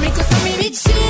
rico sta mi vicino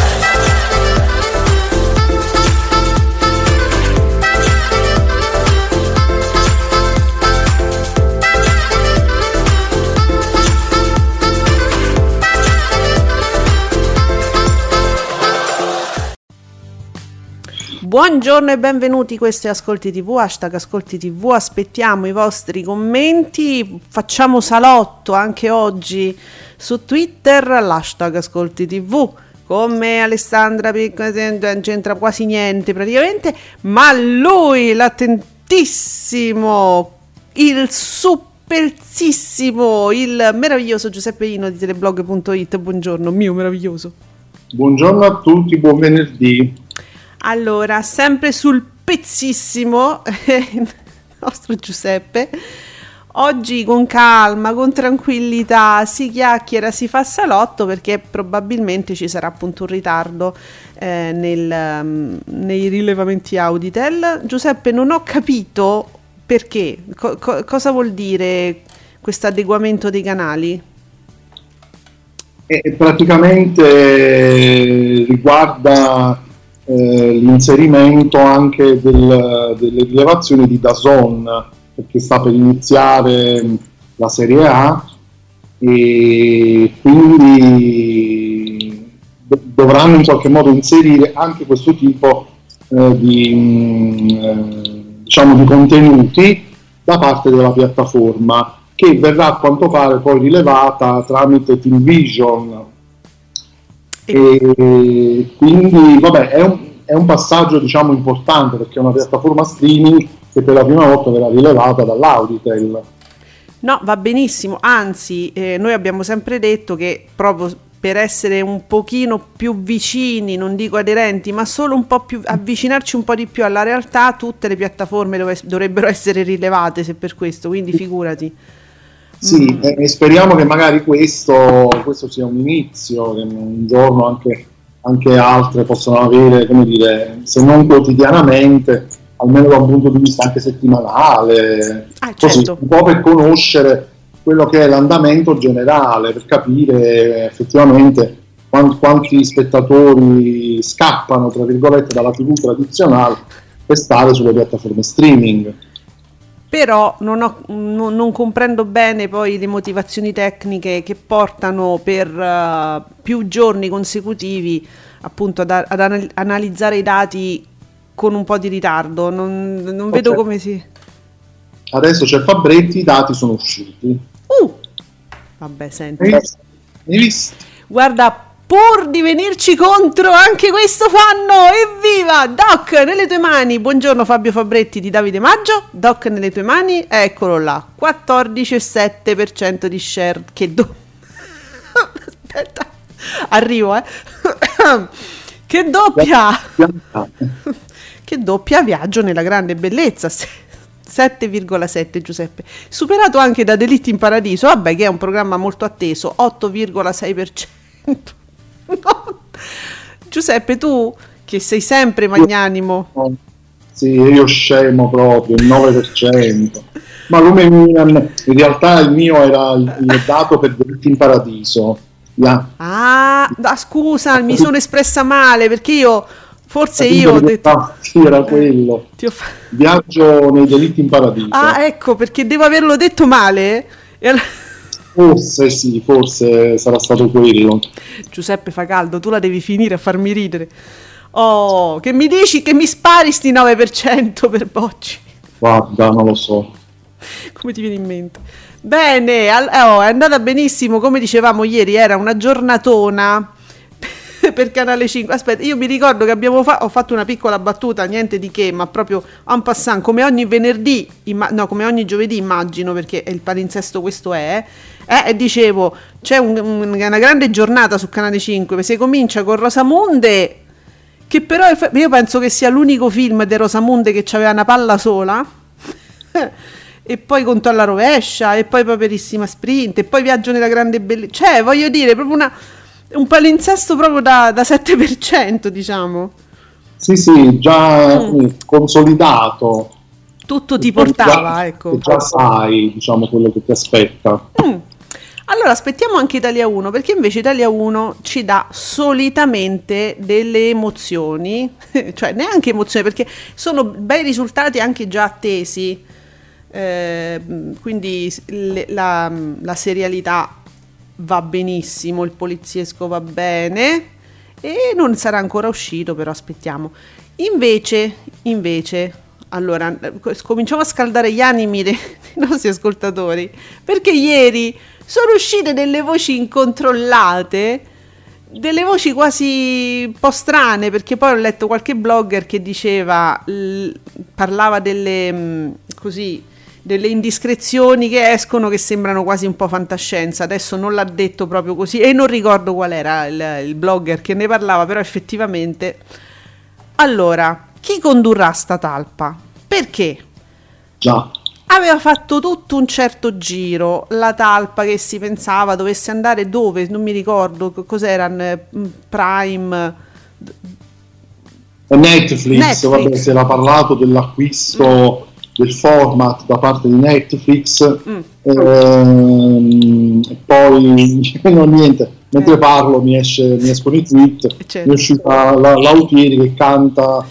Buongiorno e benvenuti, questo è Ascolti TV, hashtag Ascolti TV, aspettiamo i vostri commenti, facciamo salotto anche oggi su Twitter, l'hashtag Ascolti TV, con me Alessandra non c'entra quasi niente praticamente, ma lui, l'attentissimo, il superzissimo, il meraviglioso Giuseppe Ino di teleblog.it, buongiorno, mio meraviglioso. Buongiorno a tutti, buon venerdì. Allora, sempre sul pezzissimo, il nostro Giuseppe. Oggi con calma, con tranquillità, si chiacchiera, si fa salotto perché probabilmente ci sarà appunto un ritardo eh, nel, um, nei rilevamenti Auditel. Giuseppe, non ho capito perché, co- co- cosa vuol dire questo adeguamento dei canali? E praticamente eh, riguarda eh, l'inserimento anche del- delle rilevazioni di Dazon perché sta per iniziare la Serie A e quindi do- dovranno in qualche modo inserire anche questo tipo eh, di, eh, diciamo, di contenuti da parte della piattaforma che verrà a quanto pare poi rilevata tramite TeamVision e quindi vabbè è un, è un passaggio diciamo importante perché è una piattaforma streaming che per la prima volta verrà rilevata dall'Auditel. No, va benissimo, anzi eh, noi abbiamo sempre detto che proprio per essere un pochino più vicini, non dico aderenti, ma solo un po' più avvicinarci un po' di più alla realtà, tutte le piattaforme dove- dovrebbero essere rilevate se per questo, quindi figurati. Sì, e- e speriamo che magari questo, questo sia un inizio, che un giorno anche, anche altre possano avere, come dire, se non quotidianamente, almeno da un punto di vista anche settimanale, Ah, così, certo. un po' per conoscere quello che è l'andamento generale, per capire effettivamente quan- quanti spettatori scappano, tra virgolette, dalla TV tradizionale per stare sulle piattaforme streaming. Però non, ho- non- non comprendo bene poi le motivazioni tecniche che portano per eh, più giorni consecutivi appunto ad, ad anal- analizzare i dati con un po' di ritardo. Non, non vedo Ok. come si... Adesso c'è Fabretti, i dati sono usciti. Uh! Vabbè, senti. Hai visto? Guarda, pur di venirci contro, anche questo fanno! Evviva! Doc, nelle tue mani! Buongiorno Fabio Fabretti di Davide Maggio. Doc, nelle tue mani, eccolo là. 14,7% di share. Che do... Aspetta, arrivo, eh. che doppia! che doppia viaggio nella grande bellezza. Se- 7,7 Giuseppe. Superato anche da Delitti in Paradiso, vabbè che è un programma molto atteso, 8,6%. No. Giuseppe, tu che sei sempre magnanimo, Sì, io scemo proprio, il 9%. Ma Lume Milan, in realtà il mio era il, il dato per diritti in paradiso. Ya. ah, ah, scusa, mi sono espressa male perché io, forse io ho detto... ah, sì, era quello. ti ho fa- Viaggio nei delitti in paradiso. Ah, ecco, perché devo averlo detto male. E allora- Forse sì, forse sarà stato quello. Giuseppe fa caldo, tu la devi finire a farmi ridere. Oh, che mi dici che mi spari sti 9% per Bocci? Guarda, non lo so. Come ti viene in mente? Bene, al- oh, è andata benissimo, come dicevamo ieri, era una giornatona per Canale 5. Aspetta, io mi ricordo che abbiamo fa- ho fatto una piccola battuta, niente di che, ma proprio en passant, come ogni venerdì, imma- no, come ogni giovedì immagino, perché il palinsesto questo è, eh, e dicevo, c'è un- un- una grande giornata su Canale 5, si comincia con Rosamonde, che però è io penso che sia l'unico film di Rosamonde che aveva una palla sola. e poi conto alla rovescia, e poi Paperissima Sprint, e poi Viaggio nella grande bellezza. Cioè, voglio dire, proprio una, un palinsesto proprio da, da 7%, diciamo. Sì, sì, già Mm. eh, consolidato. Tutto ti portava, Già- ecco. Già sai, diciamo, quello che ti aspetta. Mm. Allora aspettiamo anche Italia 1 perché invece Italia 1 ci dà solitamente delle emozioni, cioè neanche emozioni perché sono bei risultati anche già attesi, Eh, quindi le- la, la serialità va benissimo, il poliziesco va bene e non sarà ancora uscito però aspettiamo. Invece, invece, allora cominciamo a scaldare gli animi dei, nostri ascoltatori perché ieri sono uscite delle voci incontrollate, delle voci quasi un po' strane, perché poi ho letto qualche blogger che diceva, parlava delle, così, delle indiscrezioni che escono che sembrano quasi un po' fantascienza. Adesso non l'ha detto proprio così e non ricordo qual era il, il blogger che ne parlava, però effettivamente... Allora, chi condurrà sta talpa? Perché? Già. aveva fatto tutto un certo giro, la talpa che si pensava dovesse andare dove, non mi ricordo cos'era, mm, Prime, Netflix, Netflix. vabbè, si era parlato dell'acquisto del format da parte di Netflix, Mm. ehm, e poi no, niente, mentre Eh. parlo mi, esce, mi escono i tweet, Certo. mi è uscita la, Lautieri che canta,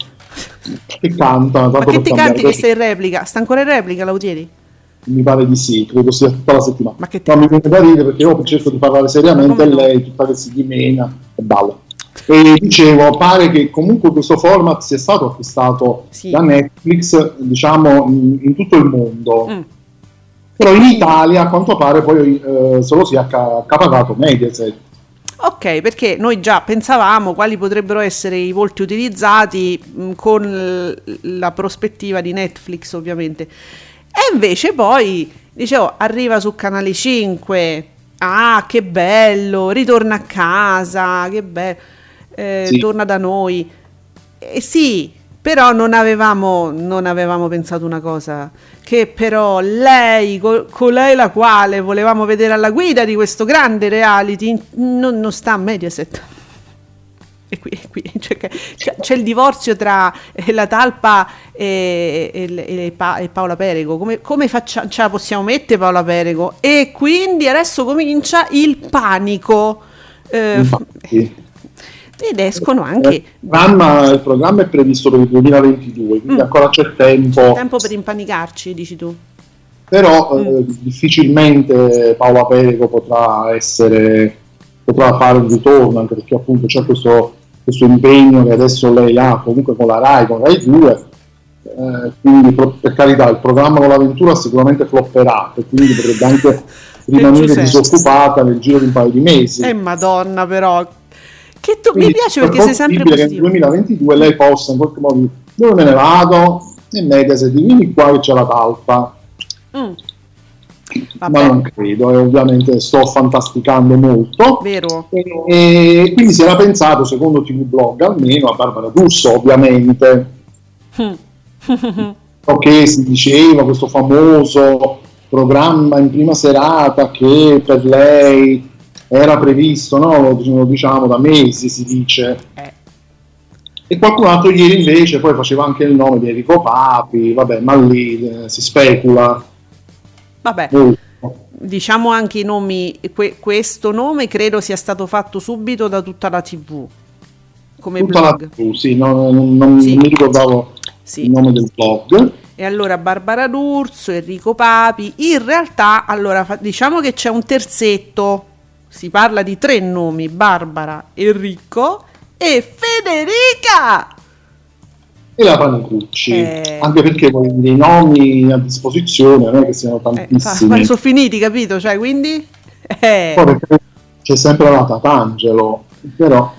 che canta, ma che ti canti che stai in replica? Sta ancora in replica Lautieri? mi pare di sì, credo sia tutta la settimana. Ma che ti No, mi viene da ridere perché io cerco di parlare seriamente e lei tutta che si dimena e balla. E dicevo, pare che comunque questo format sia stato acquistato Sì. da Netflix, diciamo, in, in tutto il mondo. Mm. Però in Italia, a quanto pare, poi eh, se lo sia acca- accaparato Mediaset. Ok, perché noi già pensavamo quali potrebbero essere i volti utilizzati mh, con l- la prospettiva di Netflix, ovviamente. E invece poi, dicevo, arriva su Canale 5, ah, che bello, ritorna a casa, che bello, eh, Sì. torna da noi. Eh, sì, però non avevamo, non avevamo pensato una cosa, che però lei, co- colei la quale volevamo vedere alla guida di questo grande reality, non, non sta a Mediaset. E qui, qui c'è, che- c'è- c'è il divorzio tra eh, la talpa e, e- e Pa- e Paola Perego. Come, come faccia- ce la possiamo mettere Paola Perego? E quindi adesso comincia il panico. eh. Ed escono anche Eh, Il programma, il programma è previsto per il 2022, quindi Mm. ancora c'è tempo. tempo per impanicarci, dici tu. però Mm. eh, difficilmente Paola Perego potrà essere potrà fare un ritorno anche perché appunto c'è questo, questo impegno che adesso lei ha comunque con la RAI, con Rai 2 eh, quindi per carità il programma con l'avventura sicuramente flopperà e quindi potrebbe anche rimanere disoccupata nel giro di un paio di mesi Eh madonna però. Che tu, mi Quindi piace è perché sei sempre possibile che nel positivo. 2022 lei possa in qualche modo dire dove me ne vado e Mediaset vieni qua che c'è la talpa Mm. ma non credo, e ovviamente sto fantasticando molto. vero. E, e quindi si era pensato, secondo TV Blog almeno, a Barbara D'Urso, ovviamente, Mm. che si diceva questo famoso programma in prima serata che per lei era previsto, no? lo diciamo- da mesi, si dice. Eh. E qualcun altro ieri invece poi faceva anche il nome di Enrico Papi, vabbè, ma lì eh, si specula Vabbè, molto. diciamo anche i nomi. que- questo nome credo sia stato fatto subito da tutta la TV. Come Tutta la blog. TV, sì, non, non- non Sì. mi ricordavo Sì. il nome del blog. e allora Barbara D'Urso, Enrico Papi. In realtà, allora diciamo che c'è un terzetto. Si parla di tre nomi: Barbara, Enrico e Federica. E la Panicucci, Eh. anche perché poi dei nomi a disposizione non è che siano Eh, tantissimi. ma sono finiti, capito? Cioè, quindi. Eh. Poi perché c'è sempre la Tatangelo, però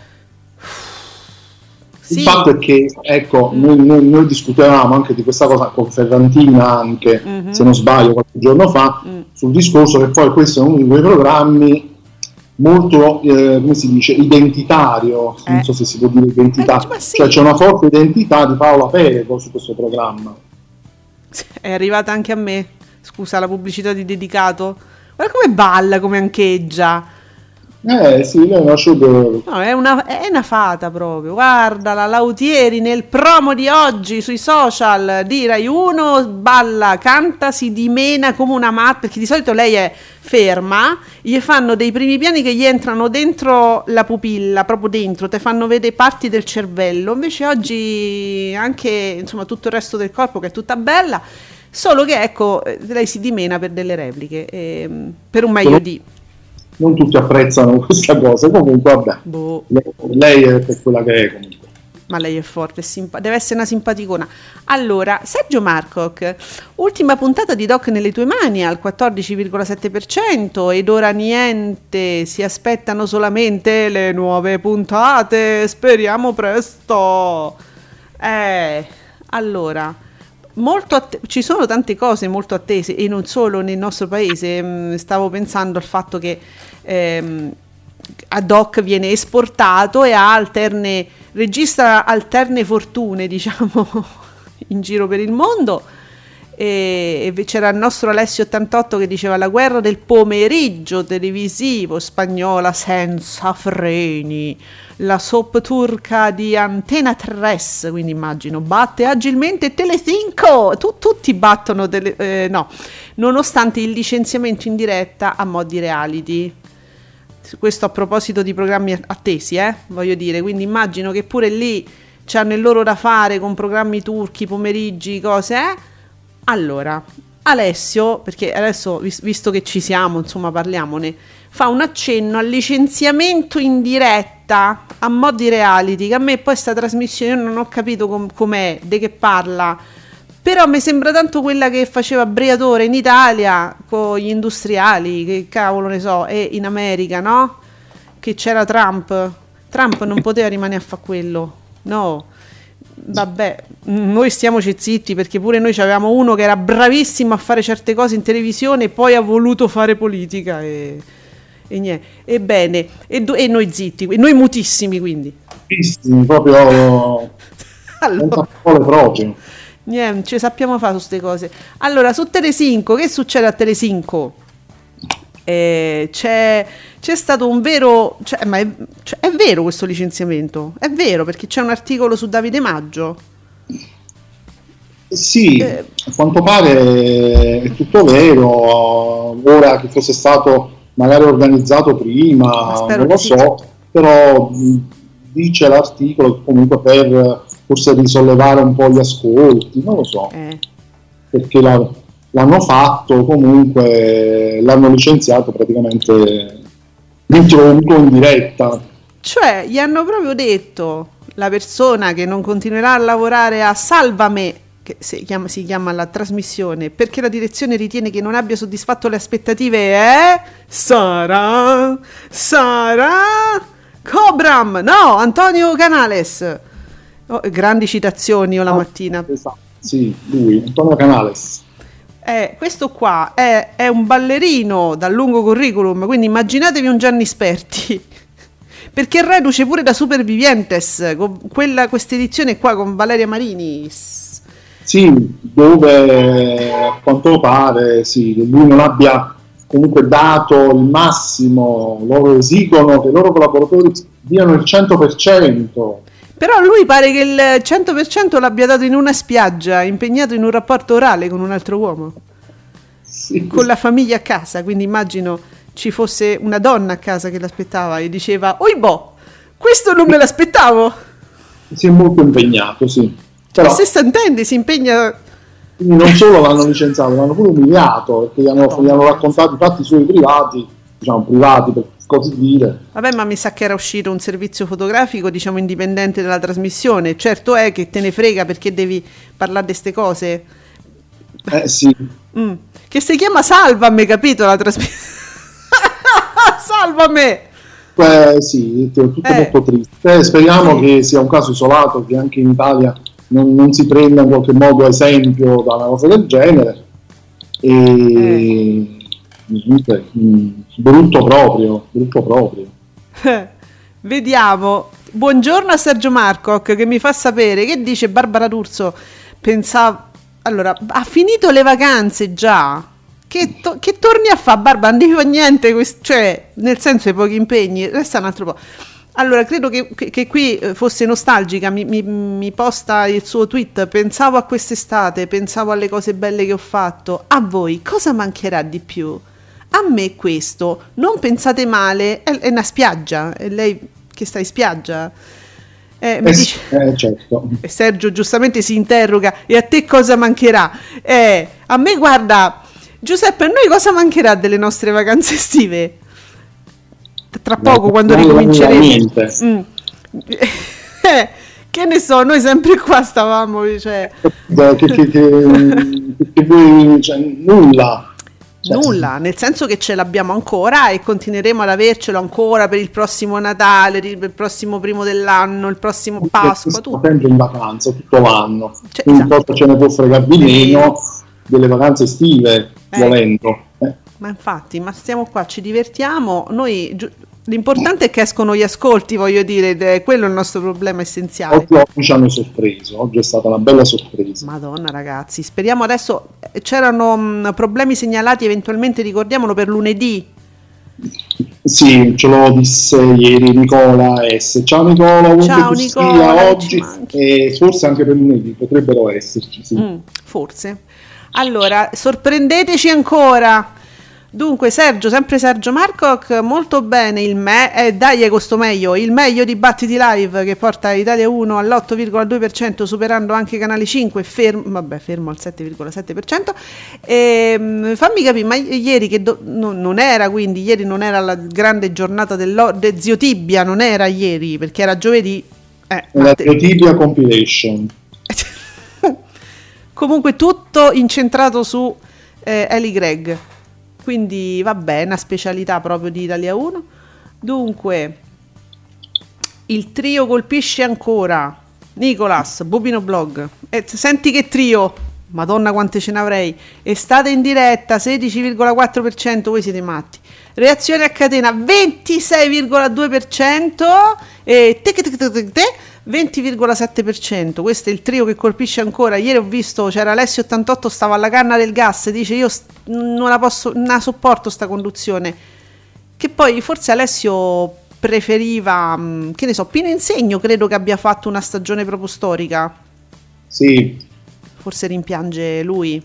Sì. il fatto è che ecco, noi, noi- noi discutevamo anche di questa cosa con Ferrantina anche, Mhm. se non sbaglio, qualche giorno fa, Mm. sul discorso che poi questo è uno di quei programmi molto, eh, come si dice, identitario, Eh. non so se si può dire identità, Eh, sì. cioè c'è una forte identità di Paola Perego su questo programma. È arrivata anche a me. Scusa la pubblicità di dedicato. Guarda come balla, come ancheggia. Eh sì, lei è showgirl. No, è una, è una fata proprio. Guarda la Lautieri nel promo di oggi sui social di Rai 1 balla, canta, si dimena come una matta. Perché di solito lei è ferma, gli fanno dei primi piani che gli entrano dentro la pupilla, proprio dentro, te fanno vedere parti del cervello. Invece oggi anche insomma tutto il resto del corpo che è tutta bella. Solo che ecco, lei si dimena per delle repliche, ehm, per un meglio di. Non tutti apprezzano questa cosa, comunque vabbè, Boh. lei, è per quella che è comunque. Ma lei è forte, è simpa- deve essere una simpaticona. Allora, Sergio Marcoc, ultima puntata di Doc nelle tue mani al 14,7% ed ora niente, si aspettano solamente le nuove puntate, speriamo presto. Eh, allora, att- ci sono tante cose molto attese e non solo nel nostro paese. Mm, Stavo pensando al fatto che ehm, ad hoc viene esportato e alterne, registra alterne fortune, diciamo, in giro per il mondo. E c'era il nostro Alessio 88 che diceva la guerra del pomeriggio televisivo spagnola senza freni la soap turca di Antena 3 quindi immagino batte agilmente Telecinco Tu- tutti battono tele, eh, no nonostante il licenziamento in diretta a mo' di reality questo a proposito di programmi attesi, eh, voglio dire, quindi immagino che pure lì c'hanno il loro da fare con programmi turchi, pomeriggi, cose, eh? Allora, Alessio, perché adesso, vis- visto che ci siamo, insomma, parliamone, fa un accenno al licenziamento in diretta a mo' di reality, che a me poi sta trasmissione io non ho capito com- com'è, di che parla, però mi sembra tanto quella che faceva Briatore in Italia con gli industriali, che cavolo ne so, e in America, no? Che c'era Trump. Trump non poteva rimanere a fare quello, no. Vabbè, noi stiamoci zitti perché pure noi avevamo uno che era bravissimo a fare certe cose in televisione e poi ha voluto fare politica e, e niente. Ebbene, e, do- e noi zitti, noi mutissimi quindi. Bellissimi, proprio Allora, proprio. Niente, ci sappiamo fare su queste cose. Allora, su Telecinco, che succede a Telecinco? Eh, c'è, c'è stato un vero, cioè, ma è, cioè, è vero questo licenziamento? È vero perché c'è un articolo su Davide Maggio. Sì, Eh. a quanto pare è tutto vero, ora che fosse stato magari organizzato prima, Ma spero non lo sì. so, però mh, dice l'articolo che comunque per forse risollevare un po' gli ascolti, non lo so, Eh, perché la- l'hanno fatto, comunque l'hanno licenziato praticamente in tronco in diretta. Cioè, gli hanno proprio detto la persona che non continuerà a lavorare a Salvame, che si chiama, si chiama la trasmissione, perché la direzione ritiene che non abbia soddisfatto le aspettative, è Sara, Sara Cobram, no, Antonio Canales. Oh, grandi citazioni io la mattina. Esatto, sì, lui, Antonio Canales. Eh, questo qua è, è un ballerino dal lungo curriculum, quindi immaginatevi un Gianni Sperti. Perché è reduce pure da Supervivientes, questa edizione qua con Valeria Marini. Sì, dove a quanto pare sì, che lui non abbia comunque dato il massimo, loro esigono che i loro collaboratori diano il 100%. Però lui pare che il 100% l'abbia dato in una spiaggia, impegnato in un rapporto orale con un altro uomo, Sì, con la famiglia a casa, quindi immagino ci fosse una donna a casa che l'aspettava e diceva, oi boh, questo non me l'aspettavo. si è molto impegnato, sì. Però, se sta intende, si impegna Quindi non solo l'hanno licenziato, l'hanno pure umiliato perché gli hanno, gli hanno raccontato i fatti suoi privati, diciamo privati per così dire. Vabbè, ma mi sa che era uscito un servizio fotografico, diciamo, indipendente dalla trasmissione. Certo è che te ne frega perché devi parlare di queste cose. Eh sì, Mm. Che si chiama Salvame, capito la trasmissione? Salvame! Eh, sì, è tutto Eh. molto triste. Eh, speriamo Sì. che sia un caso isolato, che anche in Italia non, non si prenda in qualche modo esempio da una cosa del genere. E mm, brutto proprio, brutto proprio. Vediamo. Buongiorno a Sergio Marcoc che mi fa sapere che dice Barbara D'Urso. Pensavo. Allora, ha finito le vacanze già. Che, to- che torni a fare, Barbara? Non devi fare niente, quest- cioè, nel senso i pochi impegni, resta un altro po'. Allora, credo che, che- qui eh, fosse nostalgica, mi, mi- mi posta il suo tweet, pensavo a quest'estate, pensavo alle cose belle che ho fatto. A voi cosa mancherà di più? A me questo, non pensate male, è, è una spiaggia, è lei che sta in spiaggia. Eh, Eh, dice- eh, certo. e Sergio giustamente si interroga, e a te cosa mancherà? Eh, a me guarda, Giuseppe, a noi cosa mancherà delle nostre vacanze estive? Tra poco, No, quando non. Mm. Eh, che ne so, noi sempre qua stavamo, cioè, Che, che, che, che- voi, cioè, nulla. Cioè, nulla, nel senso che ce l'abbiamo ancora e continueremo ad avercelo ancora per il prossimo Natale, il prossimo primo dell'anno, il prossimo Pasqua, tutto. sempre in vacanza tutto l'anno. Cioè, Quindi esatto. ce ne può fregare di meno delle vacanze estive, Eh. volendo. Eh. Ma infatti, ma stiamo qua, ci divertiamo. Noi, giu- l'importante è che escono gli ascolti, voglio dire, è quello il nostro problema essenziale. Oggi, oggi ci hanno sorpreso, oggi è stata una bella sorpresa. Madonna ragazzi, speriamo adesso, eh, c'erano mh, problemi segnalati, eventualmente ricordiamolo per lunedì. Sì, ce lo disse ieri Nicola S. Ciao Nicola, Ciao Nicola, oggi e forse anche per lunedì potrebbero esserci. Sì. Mm, forse. Allora, sorprendeteci ancora. Dunque, Sergio, sempre Sergio Marcoc, molto bene il me, eh, dai questo meglio, il meglio di Battiti Live che porta Italia 1 all'8,2% superando anche Canale 5, fermo, vabbè, fermo al 7,7%. Ehm, fammi capire, ma ieri che do- no- non era quindi, ieri non era la grande giornata dello- de Zio Tibia, non era ieri, perché era giovedì. Eh, La Matte- Teotibia Compilation. Comunque tutto incentrato su eh, Ellie Gregg. Quindi vabbè, una specialità proprio di Italia 1. Dunque, il trio colpisce ancora. Nicolas, Bubino Blog. E senti che trio! Madonna quante ce ne avrei. Estate in diretta, 16,4%, voi siete matti. Reazione a catena, 26,2% e te, te, te, te, te, 20,7%. Questo è il trio che colpisce ancora. Ieri ho visto, c'era Alessio 88, stava alla canna del gas, dice io non la posso, non la sopporto sta conduzione. Che poi forse Alessio preferiva, mh, che ne so, Pino Insegno credo che abbia fatto una stagione proprio storica. Sì, Forse rimpiange lui.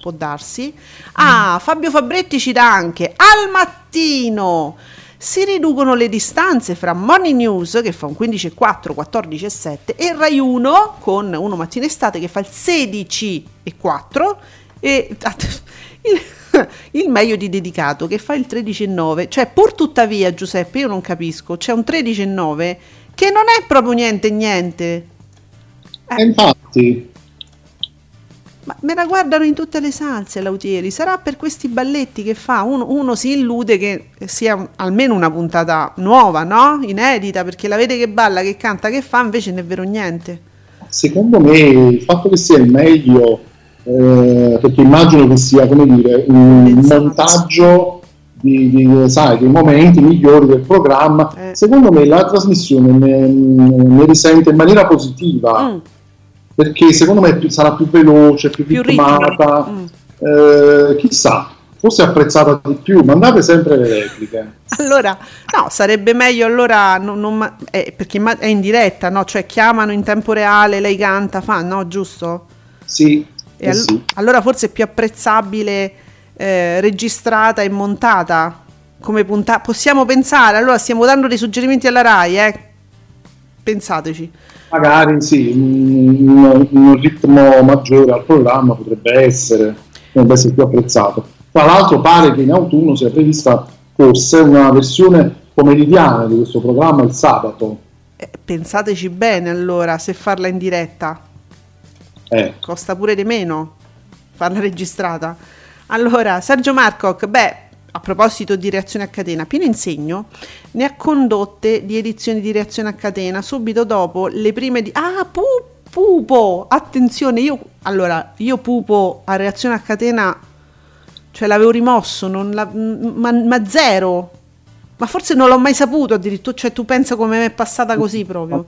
Può darsi. Ah, Fabio Fabretti ci dà anche al mattino. Si riducono le distanze fra Morning News che fa un 15,4, 14,7 e Rai 1 con uno mattina estate che fa il 16,4 e il, il meglio di dedicato che fa il 13,9. Cioè, pur tuttavia, Giuseppe, io non capisco, c'è un 13,9 che non è proprio niente niente. e infatti, Ma me la guardano in tutte le salse, Lautieri. Sarà per questi balletti che fa. Uno, uno si illude che sia un- almeno una puntata nuova, no? Inedita, perché la vede che balla, che canta, che fa, invece non è vero niente. secondo me il fatto che sia il meglio, eh, perché immagino che sia come dire un Pensato. montaggio di, di, sai, dei momenti migliori del programma, Eh. secondo me la trasmissione ne, ne risente in maniera positiva. Mm, perché secondo me più- sarà più veloce, più, più ritmata. Mm. eh, chissà, forse apprezzata di più, mandate sempre le repliche. Allora, no, sarebbe meglio allora, non- non eh, perché è in diretta, no? Cioè chiamano in tempo reale, lei canta, fa, no? Giusto? Sì, eh all- sì. allora forse è più apprezzabile eh, registrata e montata come puntata. Possiamo pensare, allora stiamo dando dei suggerimenti alla RAI, eh? Pensateci. Magari sì, un, un ritmo maggiore al programma potrebbe essere, potrebbe essere più apprezzato. Tra l'altro pare che in autunno sia prevista forse una versione pomeridiana di questo programma il sabato. Eh, pensateci bene allora se farla in diretta. Eh, costa pure di meno farla registrata. Allora, Sergio Marcoc, beh, a proposito di reazione a catena, Pieno Insegno ne ha condotte di edizioni di reazione a catena subito dopo le prime di... Ah, pu- Pupo! Attenzione, io... Allora, io Pupo a reazione a catena, cioè l'avevo rimosso, la- ma, ma zero. Ma forse non l'ho mai saputo addirittura, cioè tu pensa come mi è passata così proprio.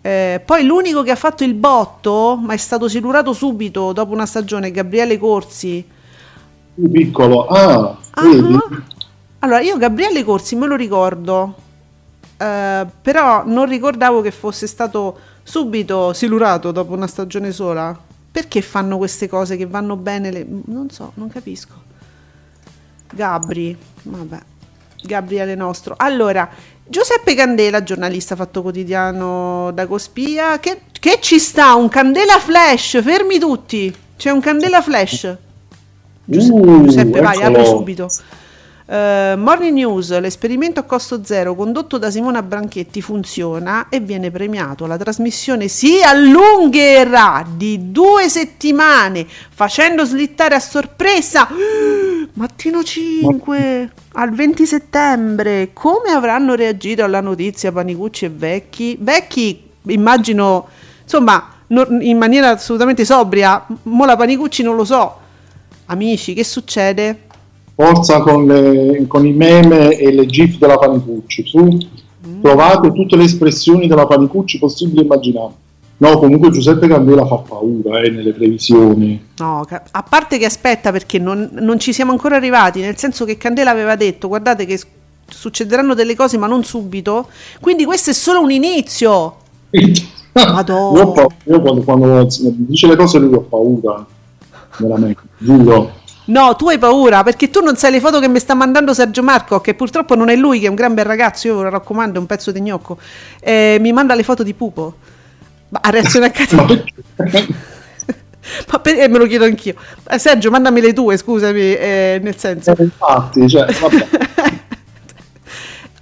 Eh, poi l'unico che ha fatto il botto, ma è stato silurato subito dopo una stagione, Gabriele Corsi. Più piccolo. Ah, vedi? Allora, io Gabriele Corsi me lo ricordo, eh, però non ricordavo che fosse stato subito silurato dopo una stagione sola. Perché fanno queste cose che vanno bene? le- Non so, non capisco. Gabri, vabbè, Gabriele nostro. Allora, Giuseppe Candela, giornalista fatto quotidiano da Cospia, che, che ci sta un Candela Flash, fermi tutti, c'è un Candela Flash. Giuse- Uh, Giuseppe, vai, eccolo. apri subito. Eh, Morning News, l'esperimento a costo zero condotto da Simona Branchetti funziona e viene premiato. La trasmissione si allungherà di due settimane facendo slittare a sorpresa mattino 5 al 20 settembre. Come avranno reagito alla notizia Panicucci e Vecchi? Vecchi, immagino, insomma, in maniera assolutamente sobria. Mo la Panicucci non lo so. Amici, che succede? Forza con, le- con i meme e le gif della Panicucci. Su, Mm. trovate tutte le espressioni della Panicucci possibili e immaginabili. No, comunque Giuseppe Candela fa paura eh, nelle previsioni. No, a parte che aspetta perché non, non ci siamo ancora arrivati, nel senso che Candela aveva detto guardate che succederanno delle cose ma non subito, quindi questo è solo un inizio. Madonna. Io, io quando, quando dice le cose lui ho paura, veramente, giuro. No, tu hai paura perché tu non sai le foto che mi sta mandando Sergio Marco, che purtroppo non è lui, che è un gran bel ragazzo, io ve lo raccomando, è un pezzo di gnocco. Eh, mi manda le foto di Pupo. Ma a reazione a catena. Ma per- eh, me lo chiedo anch'io. Eh, Sergio, mandami le tue, scusami, eh, nel senso. Eh, Infatti, cioè.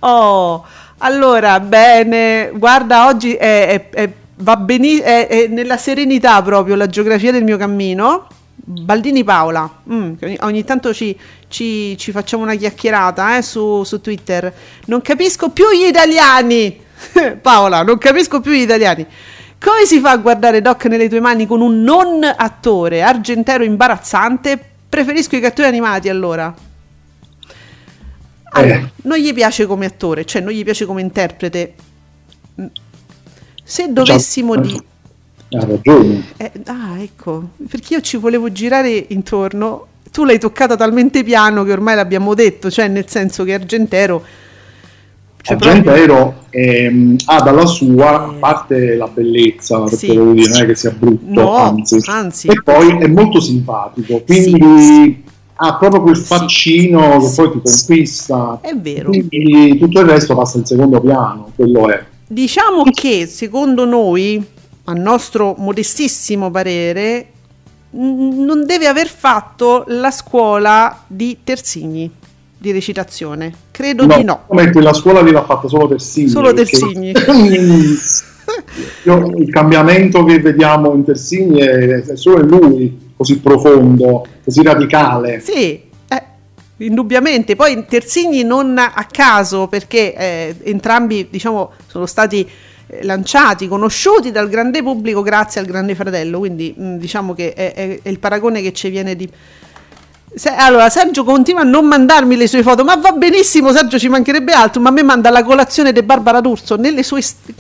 Oh, allora, bene, guarda, oggi è, è- è- va beni- è- è nella serenità proprio la geografia del mio cammino. Baldini Paola, mm, ogni, ogni tanto ci, ci- ci facciamo una chiacchierata eh, su, su Twitter. Non capisco più gli italiani. Paola, non capisco più gli italiani. Come si fa a guardare Doc nelle tue mani con un non attore argentero imbarazzante? Preferisco i cartoni animati allora. Allora, Eh. non gli piace come attore, cioè non gli piace come interprete. Mm. Se dovessimo Già- di... Ha ragione. eh, ah, ecco, perché io ci volevo girare intorno. Tu l'hai toccata talmente piano che ormai l'abbiamo detto, cioè nel senso che Argentero... cioè proprio- Argentero ehm, ha dalla sua, a parte la bellezza, perché Sì. devo dire, non è che sia brutto, No, anzi. anzi. E poi è molto simpatico, quindi ha proprio quel Sì. faccino che Sì. poi ti conquista. È vero. Quindi tutto il resto passa in secondo piano, quello è. Diciamo che secondo noi, a nostro modestissimo parere, n- non deve aver fatto la scuola di Terzigni di recitazione. Credo di no. come quella scuola l'ha fatta solo Terzigni. Solo perché- Terzigni. Io- il cambiamento che vediamo in Terzigni è, è solo in lui, così profondo, così radicale. Sì, eh, indubbiamente. Poi Terzigni non a caso, perché eh, entrambi diciamo, sono stati lanciati, conosciuti dal grande pubblico grazie al Grande Fratello, quindi mh, diciamo che è, è- è il paragone che ci viene di... Se- allora, Sergio continua a non mandarmi le sue foto, ma va benissimo, Sergio, ci mancherebbe altro, ma a me manda la colazione di Barbara D'Urso nelle sue st-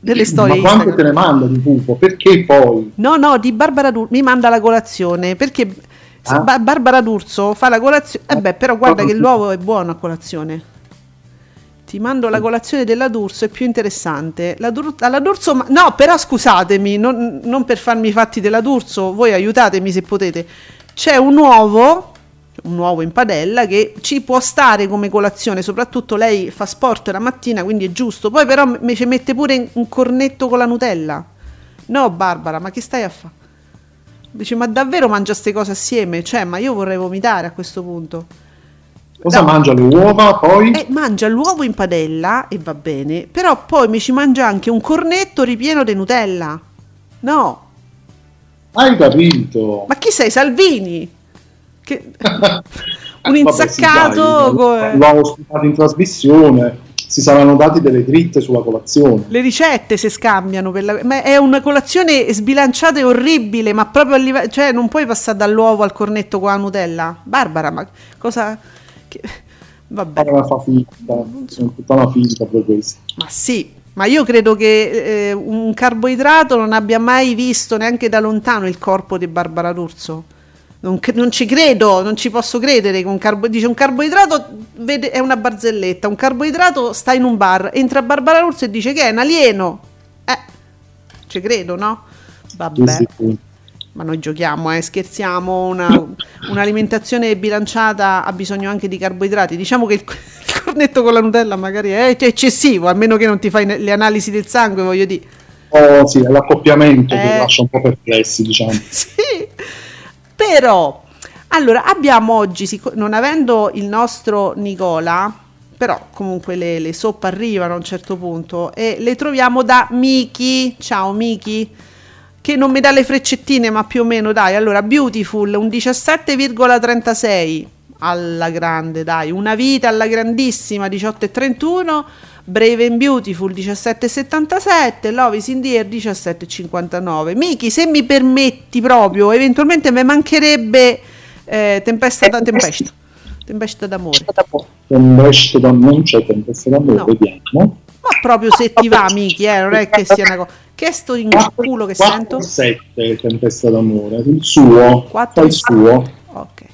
nelle storie Ma Instagram. te ne manda di pupo? Perché poi? No, no, di Barbara D'Urso mi manda la colazione perché Ah. Ba- Barbara D'Urso fa la colazione. Eh beh, però guarda che l'uovo è buono a colazione. Ti mando la colazione della D'Urso, è più interessante. La, Dur- alla D'Urso, ma- no, però scusatemi, non, non per farmi i fatti della D'Urso, voi aiutatemi se potete. C'è un uovo, un uovo in padella che ci può stare come colazione, soprattutto lei fa sport la mattina, quindi è giusto. Poi però mi ci mette pure un cornetto con la Nutella. No, Barbara, ma che stai a fare? Dice, ma davvero mangia queste cose assieme? Cioè, ma io vorrei vomitare a questo punto. Cosa No. mangia le uova poi? Eh, mangia l'uovo in padella e va bene, però poi mi ci mangia anche un cornetto ripieno di Nutella. No, Hai capito? ma chi sei, Salvini? Che... un Eh, vabbè, sì, insaccato dai, L'ho ospitato in trasmissione, si saranno dati delle dritte sulla colazione. Le ricette si scambiano, la- ma è una colazione sbilanciata e orribile, ma proprio a livello... Cioè, non puoi passare dall'uovo al cornetto con la Nutella. Barbara, ma cosa... che- Vabbè. Fa una fa finta, sono tutta una finta per questo. Ma sì, ma io credo che eh, un carboidrato non abbia mai visto neanche da lontano il corpo di Barbara D'Urso. Non, non ci credo, non ci posso credere. che un carbo- dice un carboidrato vede- è una barzelletta, un carboidrato sta in un bar, entra Barbara D'Urso e dice che è un alieno. Eh, ci credo, no? Sì, Vabbè. sì, sì. Ma noi giochiamo, eh, scherziamo, una- un'alimentazione bilanciata ha bisogno anche di carboidrati. Diciamo che il, il cornetto con la Nutella magari è eccessivo, a meno che non ti fai ne- le analisi del sangue, voglio dire. Oh, sì, è l'accoppiamento Eh. che lascia un po' perplessi, diciamo. Sì, però, allora, abbiamo oggi, sic- non avendo il nostro Nicola, però comunque le, le soppe arrivano a un certo punto e le troviamo da Miki. Ciao Miki. Che non mi dà le freccettine, ma più o meno dai. Allora, Beautiful, un 17,36 alla grande, dai. Una vita alla grandissima, 18,31. Brave and Beautiful 17,77, Love is in the air 17,59. Miki, se mi permetti proprio, eventualmente mi mancherebbe eh, Tempesta da Tempesta. Tempesta d'amore. Tempesta da- non c'è tempesta d'amore, No. vediamo. Ma proprio se ti va, Miki, eh, non è che sia una cosa. Che sto in culo che sento? 7 tempesta d'amore, il suo, Quattro fa il suo. Ok.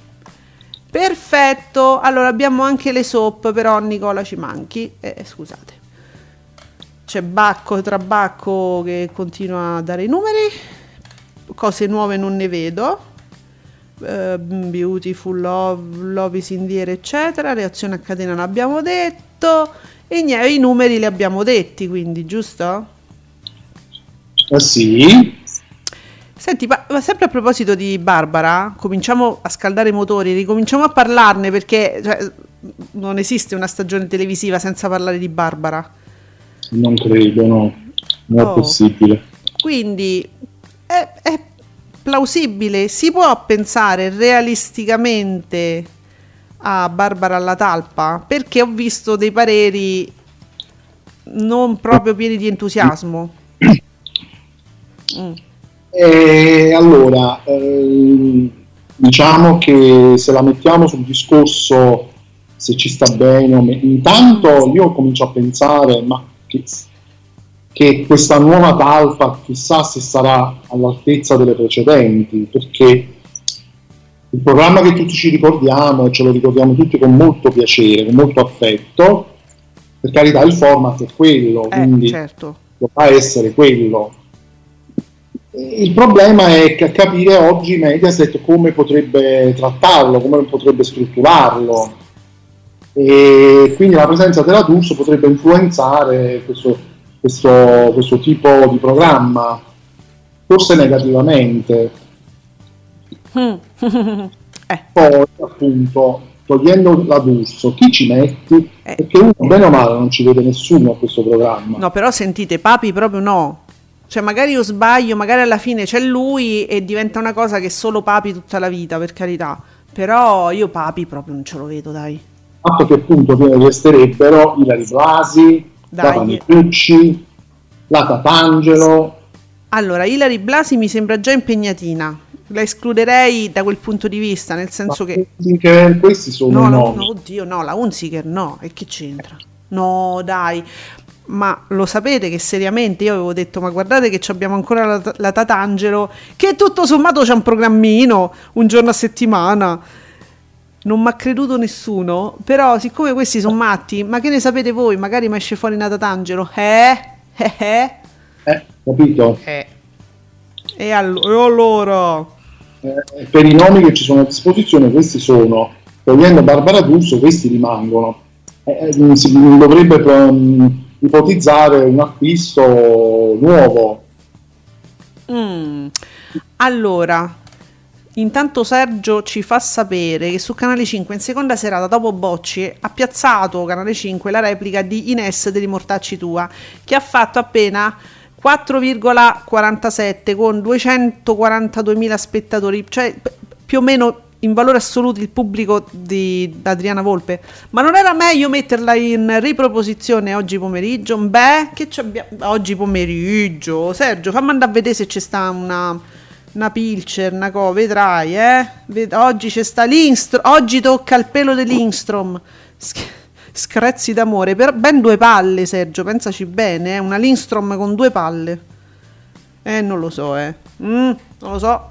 Perfetto. Allora abbiamo anche le soap, però Nicola ci manchi. Eh, scusate. C'è Bacco tra Bacco che continua a dare i numeri. Cose nuove non ne vedo. Eh, beautiful Love, Love is in the air, eccetera. Reazione a catena l'abbiamo detto. E niente, i numeri li abbiamo detti, quindi, giusto? Eh sì, Senti, ma, ma sempre a proposito di Barbara, cominciamo a scaldare i motori, ricominciamo a parlarne perché cioè, non esiste una stagione televisiva senza parlare di Barbara. non credo, no, non Oh. è possibile. Quindi è, è plausibile, si può pensare realisticamente a Barbara alla talpa perché ho visto dei pareri non proprio pieni di entusiasmo. Mm. E allora, ehm, diciamo che se la mettiamo sul discorso se ci sta bene o meno, intanto io comincio a pensare, ma che, che questa nuova talpa chissà se sarà all'altezza delle precedenti, perché il programma che tutti ci ricordiamo e ce lo ricordiamo tutti con molto piacere, con molto affetto, per carità il format è quello, Eh, quindi certo. dovrà essere quello. Il problema è ca- capire oggi Mediaset come potrebbe trattarlo, come potrebbe strutturarlo. E quindi la presenza della D'Urso potrebbe influenzare questo, questo- questo tipo di programma, forse negativamente. Mm. eh, Poi, appunto, togliendo la D'Urso, chi ci metti? Eh. Perché uno, bene o male, non ci vede nessuno a questo programma. No, però sentite, Papi proprio no. Cioè, magari io sbaglio, magari alla fine c'è lui e diventa una cosa che solo Papi tutta la vita, per carità. Però io Papi proprio non ce lo vedo, dai. fatto che appunto resterebbero Ilari Blasi, Dai. la Tatangelo, Allora, Ilari Blasi mi sembra già impegnatina. La escluderei da quel punto di vista, nel senso ma che... che questi sono No, no, oddio, no, la Unziker no, e che c'entra? No, dai, ma lo sapete che seriamente io avevo detto, ma guardate che ci abbiamo ancora la, la Tatangelo, che tutto sommato c'è un programmino, un giorno a settimana. Non mi ha creduto nessuno, però siccome questi sono matti, ma che ne sapete voi? Magari mi esce fuori una Tatangelo, eh? Eh? Eh? Eh, capito? Eh. E allo- e allora? Eh, per i nomi che ci sono a disposizione, questi sono togliendo Barbara D'Urso, questi rimangono. Eh, eh, si dovrebbe um, ipotizzare un acquisto nuovo. Mm. Allora, intanto Sergio ci fa sapere che su Canale 5 in seconda serata dopo Bocci ha piazzato Canale 5 la replica di Ines degli Mortacci Tua che ha fatto appena 4,47 con 242.000 spettatori, cioè più o meno in valore assoluto il pubblico di Adriana Volpe. Ma non era meglio metterla in riproposizione oggi pomeriggio? Beh, che c'abbiamo oggi pomeriggio? Sergio, fammi andare a vedere se c'è sta una, una pilcher, una co, vedrai, eh? Ved- oggi c'è sta Lindstrom, oggi tocca il pelo di Lindstrom. Sch- screzzi d'amore, per ben due palle, Sergio, pensaci bene, eh? una Lindstrom con due palle. Eh, non lo so, eh. Mm, non lo so.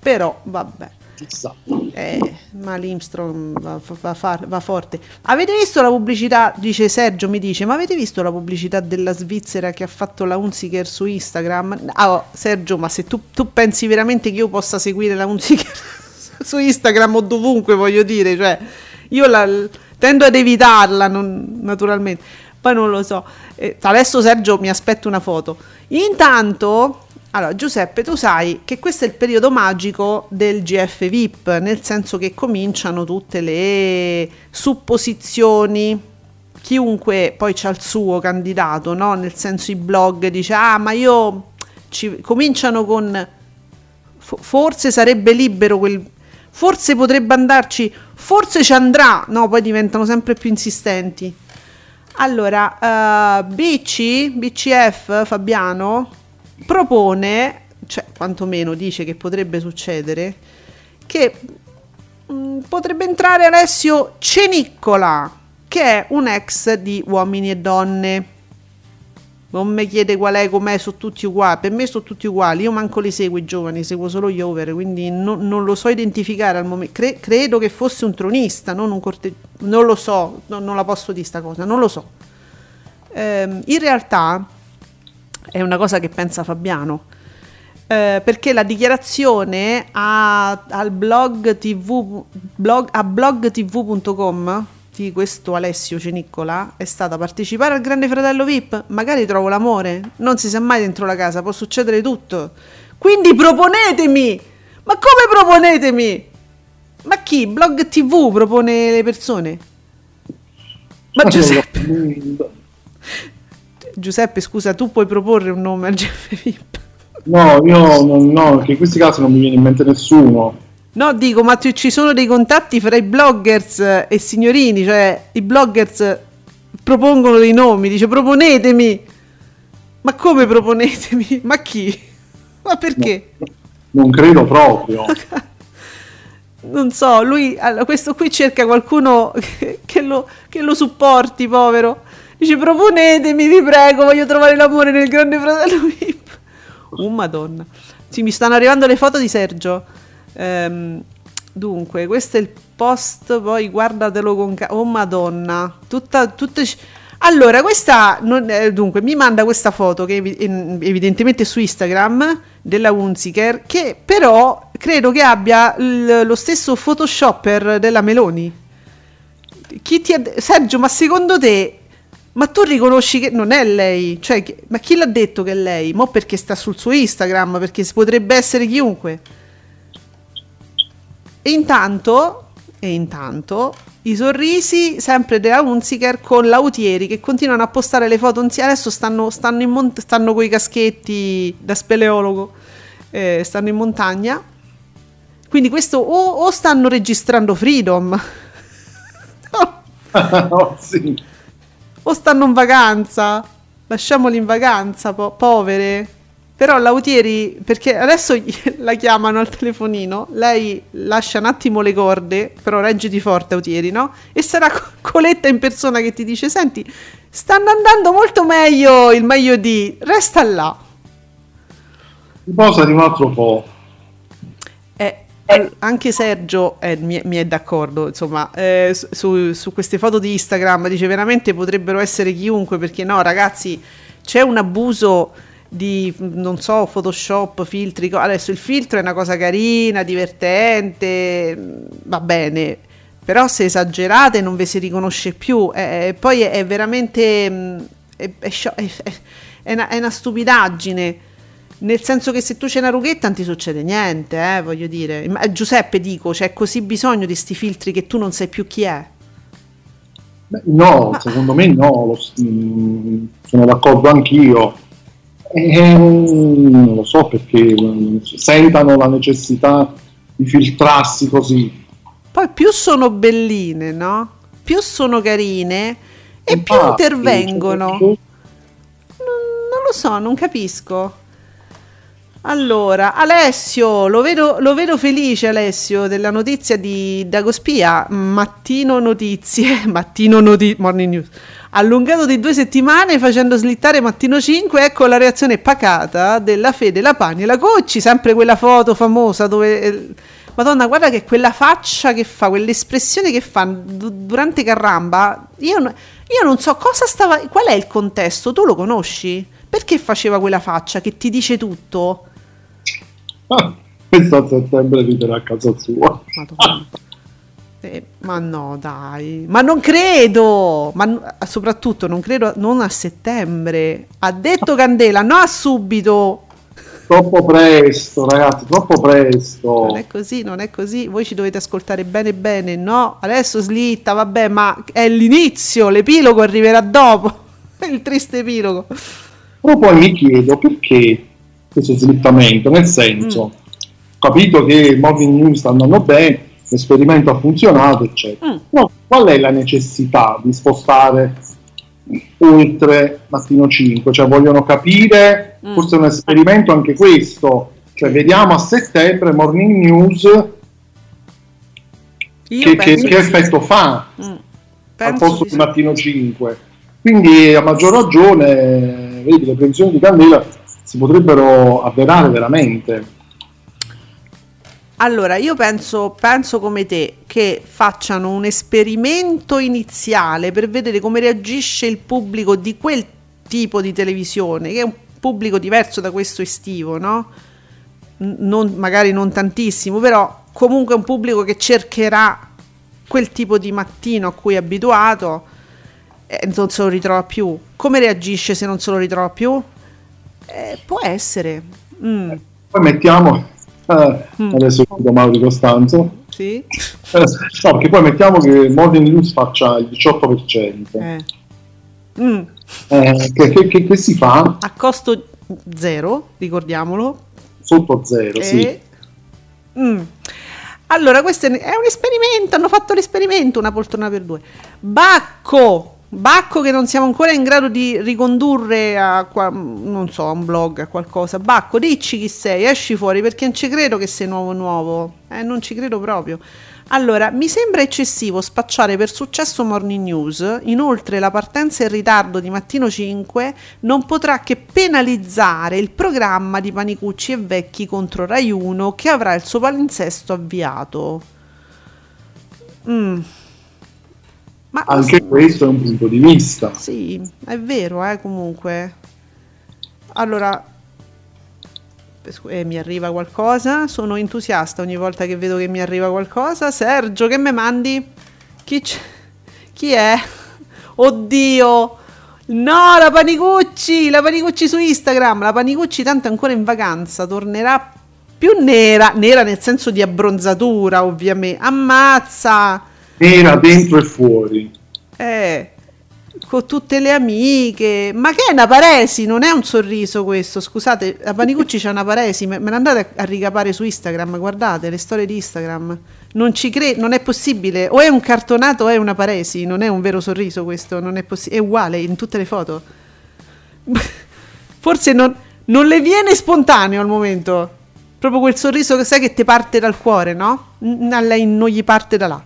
Però, vabbè. Chissà. Eh, ma Limstrom va, va, va, va forte. Avete visto la pubblicità? Dice Sergio, mi dice, ma avete visto la pubblicità della Svizzera che ha fatto la Unziker su Instagram? Ah, oh, Sergio, ma se tu, tu pensi veramente che io possa seguire la Unziker su Instagram o dovunque, voglio dire, cioè, io la, tendo ad evitarla, non- naturalmente. Poi non lo so. Eh, adesso Sergio mi aspetta una foto. Intanto, allora Giuseppe, tu sai che questo è il periodo magico del GF VIP, nel senso che cominciano tutte le supposizioni. Chiunque poi c'ha il suo candidato, no? Nel senso i blog dice "Ah, ma io ci cominciano con fo- forse sarebbe libero quel forse potrebbe andarci, forse ci andrà". No, poi diventano sempre più insistenti. Allora, eh, BC, BCF Fabiano propone, cioè quantomeno dice che potrebbe succedere, che mm, potrebbe entrare Alessio Ceniccola, che è un ex di Uomini e Donne. Non mi chiede qual è, com'è, sono tutti uguali. Per me sono tutti uguali. Io manco li seguo i giovani, seguo solo gli over, quindi no- non lo so identificare al momento. Cre- credo che fosse un tronista, non un corte... Non lo so, no- non la posso dire sta cosa, non lo so. Ehm, in realtà è una cosa che pensa Fabiano. Eh, perché la dichiarazione a, al blog tv, blog, a blogtv.com di questo Alessio Ceniccola è stata partecipare al Grande Fratello VIP, magari trovo l'amore, non si sa mai dentro la casa, può succedere tutto. Quindi proponetemi! Ma come proponetemi? Ma chi? Blog TV propone le persone? Ma Giuseppe, Giuseppe, scusa, tu puoi proporre un nome al GF VIP? No, io non, no, perché in questi casi non mi viene in mente nessuno. No, dico, ma ci- sono dei contatti fra i bloggers eh, e signorini, cioè i bloggers eh, propongono dei nomi, dice proponetemi. Ma come proponetemi? Ma chi? Ma perché? Non credo proprio. Non so, lui, allora, questo qui cerca qualcuno che, che lo, che lo supporti, povero. Dice proponetemi, vi prego, voglio trovare l'amore nel grande fratello VIP. Oh madonna. Sì, mi stanno arrivando le foto di Sergio. Ehm, dunque, questo è il post, poi guardatelo con ca- Oh madonna. Tutta, tutte... sc- Allora, questa... non- eh, dunque, mi manda questa foto che in- evidentemente su Instagram della Unziker, che però credo che abbia l- lo stesso photoshopper della Meloni. De- Sergio, ma secondo te... Ma tu riconosci che non è lei? Cioè, che- ma chi l'ha detto che è lei? Mo' perché sta sul suo Instagram, perché potrebbe essere chiunque. E intanto, e intanto, i sorrisi sempre della Unziker con Lautieri che continuano a postare le foto insieme. Adesso stanno, stanno, in mont- stanno con i caschetti da speleologo, eh, stanno in montagna. Quindi questo o, o stanno registrando Freedom. No, sì. o stanno in vacanza. Lasciamoli in vacanza, po- povere. Però Lautieri, perché adesso la chiamano al telefonino, lei lascia un attimo le corde, però reggiti forte Autieri, no? E sarà Co- Coletta in persona che ti dice, senti, stanno andando molto meglio il meglio di, resta là. Riposati un altro po'. Eh, al- anche Sergio eh, mi, mi è d'accordo, insomma, eh, su, su queste foto di Instagram dice veramente potrebbero essere chiunque, perché no, ragazzi, c'è un abuso di, non so, Photoshop, filtri. Adesso il filtro è una cosa carina, divertente, mm, va bene, però se esagerate non vi si riconosce più. eh, E poi è, è veramente... mm, È, è una, è una stupidaggine. Nel senso che se tu c'è una rughetta non ti succede niente, eh, voglio dire. Ma, Giuseppe, dico, c'è così bisogno di sti filtri che tu non sai più chi è. Beh, no, secondo me no, lo mm, sono d'accordo anch'io. Eh, non lo so perché mm, sentano la necessità di filtrarsi così. Poi più sono belline, no? Più sono carine e più Infatti, intervengono. cioè, Non, non lo so, non capisco. Allora, Alessio, lo vedo, lo vedo felice Alessio della notizia di Dagospia, Mattino Notizie, Mattino Noti- Morning News, allungato di due settimane facendo slittare Mattino 5, ecco la reazione pacata della Fede, la Pani e la Cocci, sempre quella foto famosa dove... eh, Madonna, guarda che quella faccia che fa, quell'espressione che fa du- durante Carramba, io, io non so cosa stava, qual è il contesto, tu lo conosci? Perché faceva quella faccia che ti dice tutto? Ah, questo a settembre riderà a casa sua. Madonna. Eh, ma no, dai, ma non credo, ma soprattutto non credo, non a settembre. Ha detto Candela, no a subito. Troppo presto, ragazzi, troppo presto. Non è così, non è così. Voi ci dovete ascoltare bene bene. No, adesso slitta, vabbè, ma è l'inizio, l'epilogo arriverà dopo. Il triste epilogo. Però poi mi chiedo perché questo slittamento, nel senso, Mm. capito che Morning News sta andando bene, l'esperimento ha funzionato, eccetera. Mm. Però qual è la necessità di spostare oltre mattino 5? Cioè vogliono capire, Mm. forse è un esperimento anche questo, cioè vediamo a settembre Morning News che, che- che sì. effetto fa Mm. al posto di di sì. mattino 5. Quindi a maggior ragione, vedi, le previsioni di Candela si potrebbero avverare veramente. Allora, io penso, penso come te che facciano un esperimento iniziale per vedere come reagisce il pubblico di quel tipo di televisione, che è un pubblico diverso da questo estivo, no? Non- magari non tantissimo, però comunque è un pubblico che cercherà quel tipo di mattino a cui è abituato e non se lo ritrova più. Come reagisce se non se lo ritrova più? Eh, può essere. Mm, Poi mettiamo, eh, Mm. adesso vedo Mauro Costanzo, sì? eh, no, perché poi mettiamo che Morning News faccia il 18%. Eh. Mm. Eh, che, che- che- che si fa? a costo zero, ricordiamolo. Sotto zero, sì. E- Mm. Allora, questo è è un esperimento, hanno fatto l'esperimento, una poltrona per due. Bacco, Bacco che non siamo ancora in grado di ricondurre a, non so, a un blog, a qualcosa. Bacco, dici chi sei, esci fuori perché non ci credo che sei nuovo nuovo. Eh, non ci credo proprio. Allora, mi sembra eccessivo spacciare per successo Morning News, inoltre la partenza in ritardo di Mattino 5 non potrà che penalizzare il programma di Panicucci e Vecchi contro Rai 1 che avrà il suo palinsesto avviato. Mm. Ma Anche questo è un punto di vista. sì, è vero, eh, comunque. Allora, eh, mi arriva qualcosa, sono entusiasta ogni volta che vedo che mi arriva qualcosa. Sergio, che me mandi? Chi, c'è? Chi è? Oddio! No, la Panicucci, la Panicucci su Instagram. La Panicucci tanto è ancora in vacanza, tornerà più nera, nera nel senso di abbronzatura, ovviamente. Ammazza! Era dentro e fuori. Eh, con tutte le amiche. Ma che è una paresi? Non è un sorriso questo. Scusate, a Panicucci c'è una paresi. Me ne andate a, ricapare su Instagram. Guardate le storie di Instagram. Non ci credo, non è possibile. O è un cartonato o è una paresi. Non è un vero sorriso questo. Non è possibile. È uguale in tutte le foto. Forse non, non le viene spontaneo al momento. Proprio quel sorriso che sai che ti parte dal cuore, no? A lei non gli parte da là.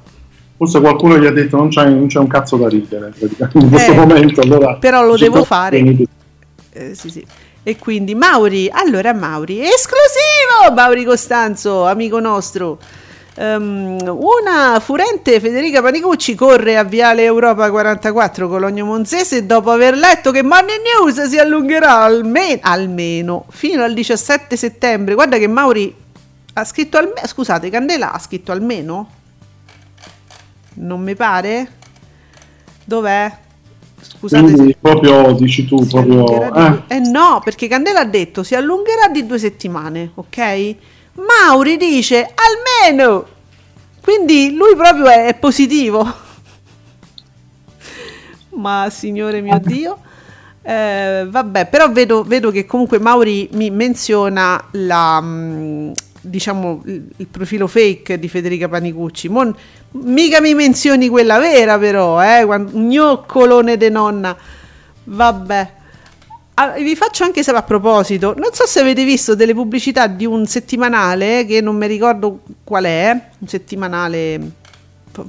Forse qualcuno gli ha detto non c'è, non c'è un cazzo da ridere in questo Eh, momento. Allora, però lo devo fare. Eh, sì, sì. E quindi Mauri, allora Mauri, esclusivo! Mauri Costanzo, amico nostro. Ehm, una furente Federica Panicucci corre a Viale Europa 44 Cologno Monzese dopo aver letto che Morning News si allungherà alme- almeno fino al 17 settembre. Guarda che Mauri ha scritto almeno. Scusate, Candela ha scritto almeno? Non mi pare? Dov'è? Scusate. Quindi proprio dici tu, si proprio... di eh, eh no, perché Candela ha detto si allungherà di due settimane, ok? Mauri dice almeno. Quindi lui proprio è, è positivo. Ma signore mio Dio. Eh, vabbè, però vedo, vedo che comunque Mauri mi menziona la, mm, diciamo, il, il profilo fake di Federica Panicucci. Mon- mica mi menzioni quella vera, però, eh? gnoccolone de nonna. Vabbè. Ah, vi faccio anche sapere a proposito, non so se avete visto delle pubblicità di un settimanale che non mi ricordo qual è, un settimanale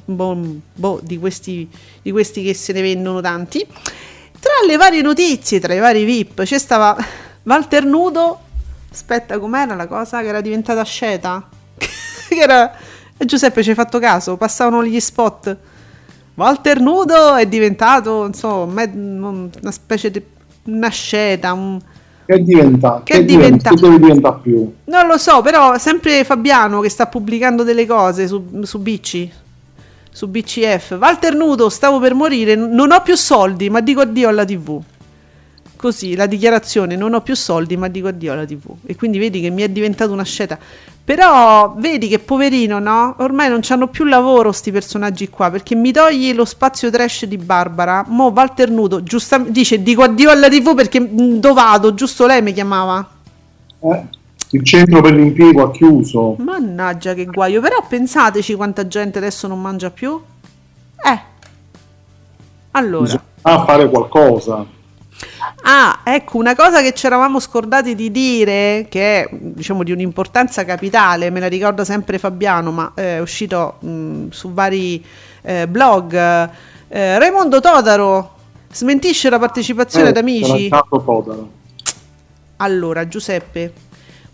boh, boh, di, questi, di questi che se ne vendono tanti. Tra le varie notizie, tra i vari VIP, c'è stava Walter Nudo. Aspetta, com'era la cosa? Che era diventata sceta? che era... E Giuseppe ci hai fatto caso? Passavano gli spot. Walter Nudo è diventato, insomma, una specie di una sceta, un... Che è diventato? Che è diventa- diventato? Che deve diventare più? Non lo so, però sempre Fabiano che sta pubblicando delle cose su, su BC, su BCF. Walter Nudo, stavo per morire, non ho più soldi, ma dico addio alla TV. Così, la dichiarazione, non ho più soldi, ma dico addio alla TV. E quindi vedi che mi è diventato una sceta. Però vedi che poverino, no? Ormai non c'hanno più lavoro sti personaggi qua, perché mi togli lo spazio trash di Barbara. Mo Walter Nudo giustamente dice dico addio alla TV perché dove vado? Giusto lei mi chiamava. Eh? Il centro per l'impiego ha chiuso. Mannaggia che guaio, però pensateci quanta gente adesso non mangia più. Eh. Allora. Bisogna fare qualcosa. Ah, ecco, una cosa che ci eravamo scordati di dire, che è diciamo di un'importanza capitale, me la ricorda sempre Fabiano, ma eh, è uscito mh, su vari eh, blog. Eh, Raimondo Todaro smentisce la partecipazione Eh, ad amici. Todaro. Allora, Giuseppe,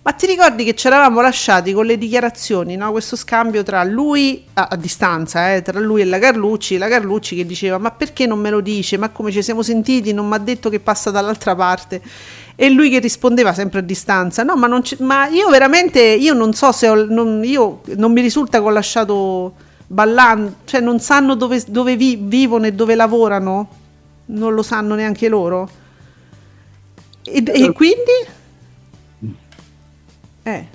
ma ti ricordi che ci eravamo lasciati con le dichiarazioni, no? questo scambio tra lui, a, a distanza, eh, tra lui e la Carlucci, la Carlucci che diceva ma perché non me lo dice, ma come ci siamo sentiti, non mi ha detto che passa dall'altra parte. E lui che rispondeva sempre a distanza, no, ma, non ci- ma io veramente, io non so se ho, non, io, non mi risulta che ho lasciato ballando, cioè non sanno dove, dove vi- vivono e dove lavorano, non lo sanno neanche loro. E, e quindi? Eh,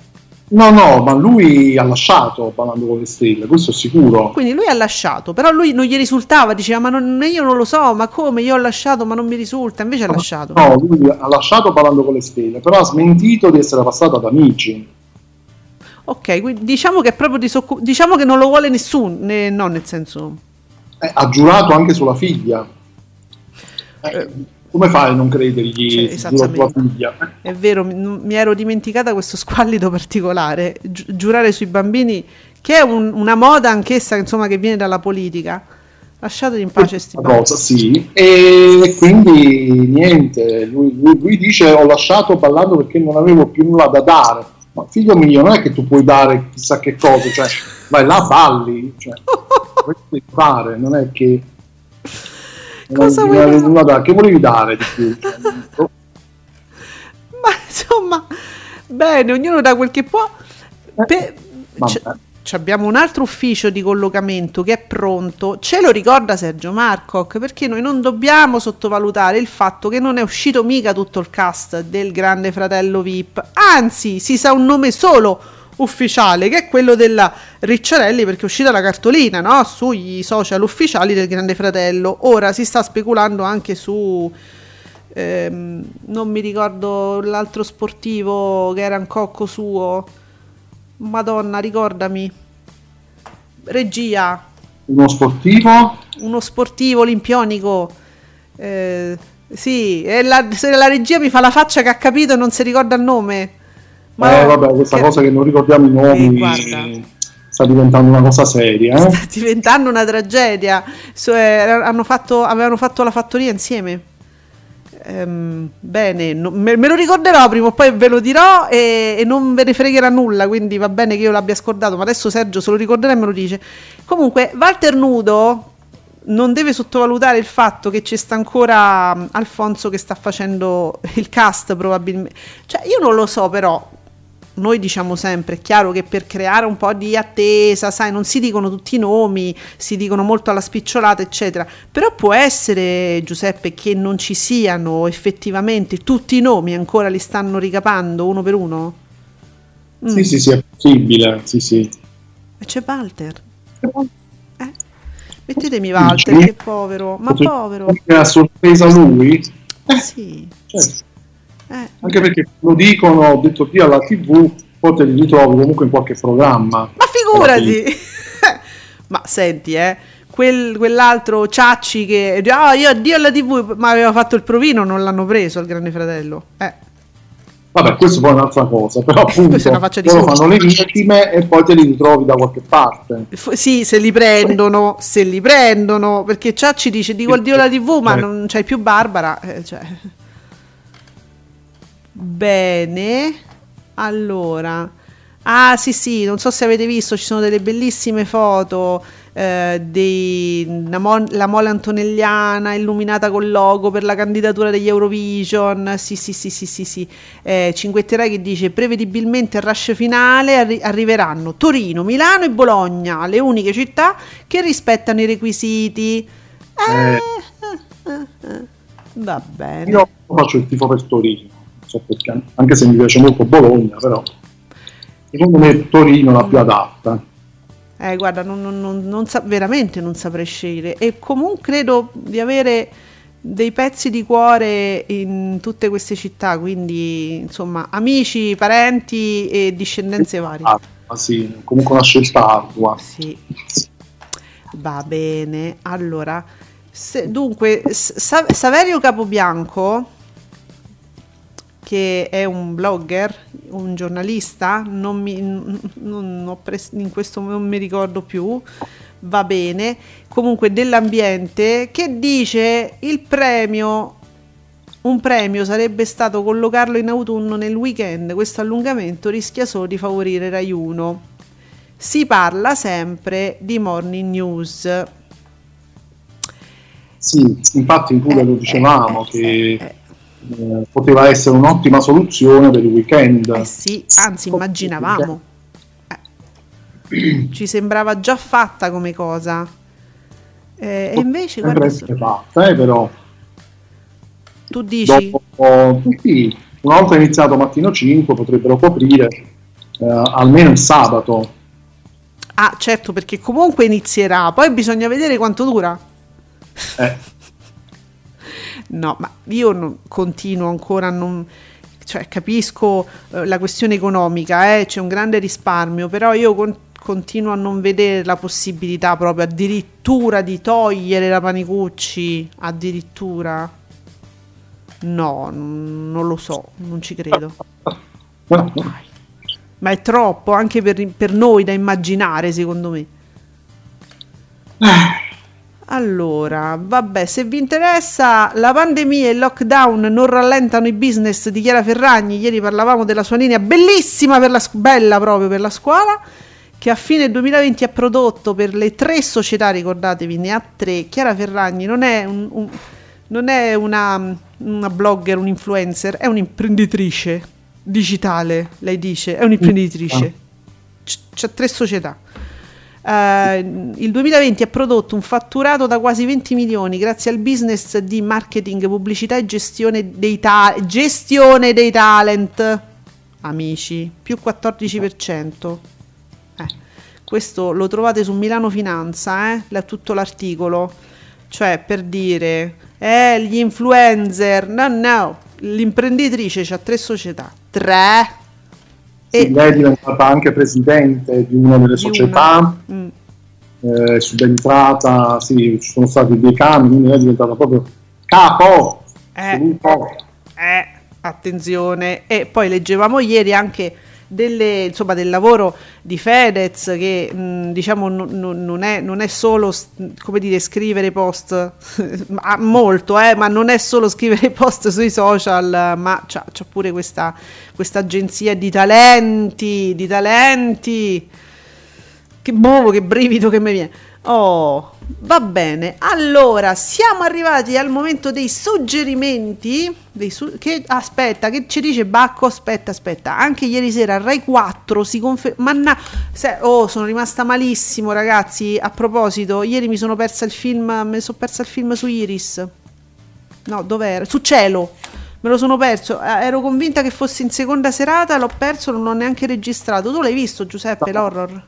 No, no, ma lui ha lasciato parlando con le stelle, questo è sicuro. quindi lui ha lasciato, però lui non gli risultava, diceva ma non- io non lo so, ma come io ho lasciato ma non mi risulta, invece ha lasciato. No, lui ha lasciato parlando con le stelle, però ha smentito di essere passato ad amici. Ok, quindi diciamo che è proprio disoccu- diciamo che non lo vuole nessuno, ne- no nel senso... Eh, ha giurato anche sulla figlia. Eh, come fai a non credergli Cioè, sulla tua figlia? È vero, mi, mi ero dimenticata questo squallido particolare, gi- giurare sui bambini, che è un- una moda anch'essa insomma, che viene dalla politica. Lasciateli in pace sti cosa, sì. E quindi niente, lui, lui- lui dice ho lasciato ballando perché non avevo più nulla da dare. Ma figlio mio, non è che tu puoi dare chissà che cosa, cioè vai là, balli, cioè, questo devi fare, non è che... Cosa vuoi dare? nulla da- Che volevi dare di più? Ma insomma, bene, ognuno da quel che può. Pe- vabbè. c- c- abbiamo un altro ufficio di collocamento che è pronto. Ce lo ricorda Sergio Marcoc perché noi non dobbiamo sottovalutare il fatto che non è uscito mica tutto il cast del Grande Fratello VIP. Anzi, si sa un nome solo ufficiale che è quello della Ricciarelli perché è uscita la cartolina no? sugli social ufficiali del Grande Fratello. Ora si sta speculando anche su ehm, non mi ricordo l'altro sportivo che era un cocco suo. Madonna, ricordami. Regia, Uno sportivo? uno sportivo olimpionico. Eh, sì, e la, se la regia mi fa la faccia che ha capito e non si ricorda il nome. Eh, vabbè, questa che cosa che non ricordiamo i nomi Eh, sta diventando una cosa seria. eh? sta diventando una tragedia. So, eh, hanno fatto, avevano fatto la fattoria insieme. Ehm, bene, no- me, me lo ricorderò prima o poi ve lo dirò e, e non ve ne fregherà nulla, quindi va bene che io l'abbia scordato, ma adesso Sergio se lo ricorderà e me lo dice. Comunque, Walter Nudo non deve sottovalutare il fatto che ci sta ancora Alfonso che sta facendo il cast probabilmente. Cioè, io non lo so però, noi diciamo sempre, è chiaro che per creare un po' di attesa, sai, non si dicono tutti i nomi, si dicono molto alla spicciolata, eccetera. Però può essere, Giuseppe, che non ci siano effettivamente tutti i nomi, ancora li stanno ricapando uno per uno? Mm. Sì, sì, sì, è possibile. Sì, sì. E c'è Walter. Eh? Mettetemi Walter, che povero, ma povero. Anche a sorpresa lui, Sì. certo. Eh. anche perché lo dicono, ho detto qui alla tv, poi te li ritrovi comunque in qualche programma. Ma figurati! ma senti, eh, quel- quell'altro Ciacci che ah, io addio alla TV, ma aveva fatto il provino, non l'hanno preso al Grande Fratello. Eh, Vabbè, questo poi è un'altra cosa, però appunto di loro fanno le vittime e poi te li ritrovi da qualche parte. f- sì, se li prendono, se li prendono, perché Ciacci dice dico addio alla TV, ma Eh. non c'hai più Barbara. eh, cioè. Bene, allora. Ah sì sì, non so se avete visto, ci sono delle bellissime foto eh, dei, la, Mon- la mole antonelliana illuminata col logo per la candidatura degli Eurovision. Sì sì sì sì sì, sì. Eh, Cinquetterai che dice prevedibilmente al rush finale arri- arriveranno Torino, Milano e Bologna, le uniche città che rispettano i requisiti. Eh, Eh. eh, eh. Va bene. Io faccio il tifo per Torino, anche se mi piace molto Bologna, però secondo me Torino è la più adatta. Eh, guarda, non, non- non- sa- veramente non saprei scegliere. E comunque credo di avere dei pezzi di cuore in tutte queste città, quindi insomma, amici, parenti e discendenze varie. Ah, sì, comunque una scelta ardua. Sì, va bene. Allora, se- dunque, Sa- Saverio Capobianco, che è un blogger, un giornalista, non mi, non ho pres- in questo non mi ricordo più, va bene, comunque dell'ambiente, che dice il premio, un premio sarebbe stato collocarlo in autunno nel weekend, questo allungamento rischia solo di favorire Rai 1 si parla sempre di morning news. Sì, infatti pure lo Eh, dicevamo eh, che eh, eh, poteva essere un'ottima soluzione per il weekend. eh sì, anzi immaginavamo. Eh, ci sembrava già fatta come cosa. Eh, e invece, guarda, essere fatta, eh, però tu dici, dopo sì, una volta iniziato mattino 5 potrebbero coprire eh, almeno il sabato. ah certo perché comunque inizierà, poi bisogna vedere quanto dura. Eh, No, ma io non- continuo ancora a non... Cioè, capisco eh, la questione economica, eh, c'è un grande risparmio, però io con- continuo a non vedere la possibilità proprio addirittura di togliere la Panicucci, addirittura. No, non lo so, non ci credo. Ma è troppo anche per, per noi da immaginare, secondo me. Allora, vabbè, se vi interessa, la pandemia e il lockdown non rallentano i business di Chiara Ferragni. Ieri parlavamo della sua linea bellissima per la bella proprio per la scuola, che a fine 2020 ha prodotto per le tre società, ricordatevi, ne ha tre. Chiara Ferragni non è, un- un- non è una, una blogger, un influencer, è un'imprenditrice digitale, lei dice, è un'imprenditrice. C- c'ha tre società. Eh, il 2020 ha prodotto un fatturato da quasi 20 milioni grazie al business di marketing, pubblicità e gestione dei, ta- gestione dei talent. Amici, più 14%. Eh, questo lo trovate su Milano Finanza, eh, la- tutto l'articolo. Cioè, per dire, eh, gli influencer, no, no, l'imprenditrice ha tre società, tre. Sì, lei è diventata anche presidente di una delle di società, una. Mm. eh, subentrata, sì, ci sono stati dei cambi, quindi lei è diventata proprio capo. Eh. Eh, attenzione. E poi leggevamo ieri anche delle- insomma, del lavoro di Fedez che mh, diciamo non, non- non è, non è solo come dire, scrivere post, molto, eh, ma non è solo scrivere post sui social, ma c'ha pure questa, questa agenzia di talenti, di talenti. Che boh, che brivido che mi viene. Oh, va bene. Allora, siamo arrivati al momento dei suggerimenti. Dei su- che, aspetta, che ci dice Bacco? Aspetta, aspetta. Anche ieri sera Rai 4 si conferma. Manna- se- oh, sono rimasta malissimo, ragazzi. A proposito, ieri mi sono persa il film. Mi sono persa il film su Iris. No, dov'era? Su Cielo. Me lo sono perso. Eh, ero convinta che fosse in seconda serata. L'ho perso, non l'ho neanche registrato. Tu l'hai visto, Giuseppe? L'horror?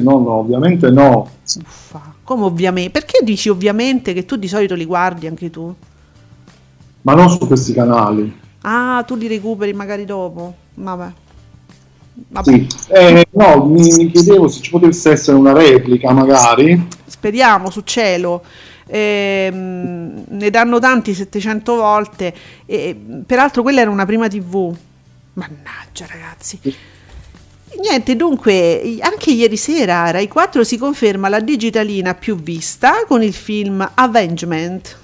No, no, ovviamente no. Uffa, come ovviamente? Perché dici ovviamente che tu di solito li guardi anche tu? Ma non su questi canali. Ah, tu li recuperi magari dopo. Vabbè. Vabbè. Sì. Eh, no, mi, mi chiedevo se ci potesse essere una replica, magari. Speriamo su cielo. Ehm, ne danno tanti 700 volte. E, peraltro quella era una prima TV. Mannaggia, ragazzi. Niente, dunque, anche ieri sera Rai 4 si conferma la digitalina più vista con il film Avengement.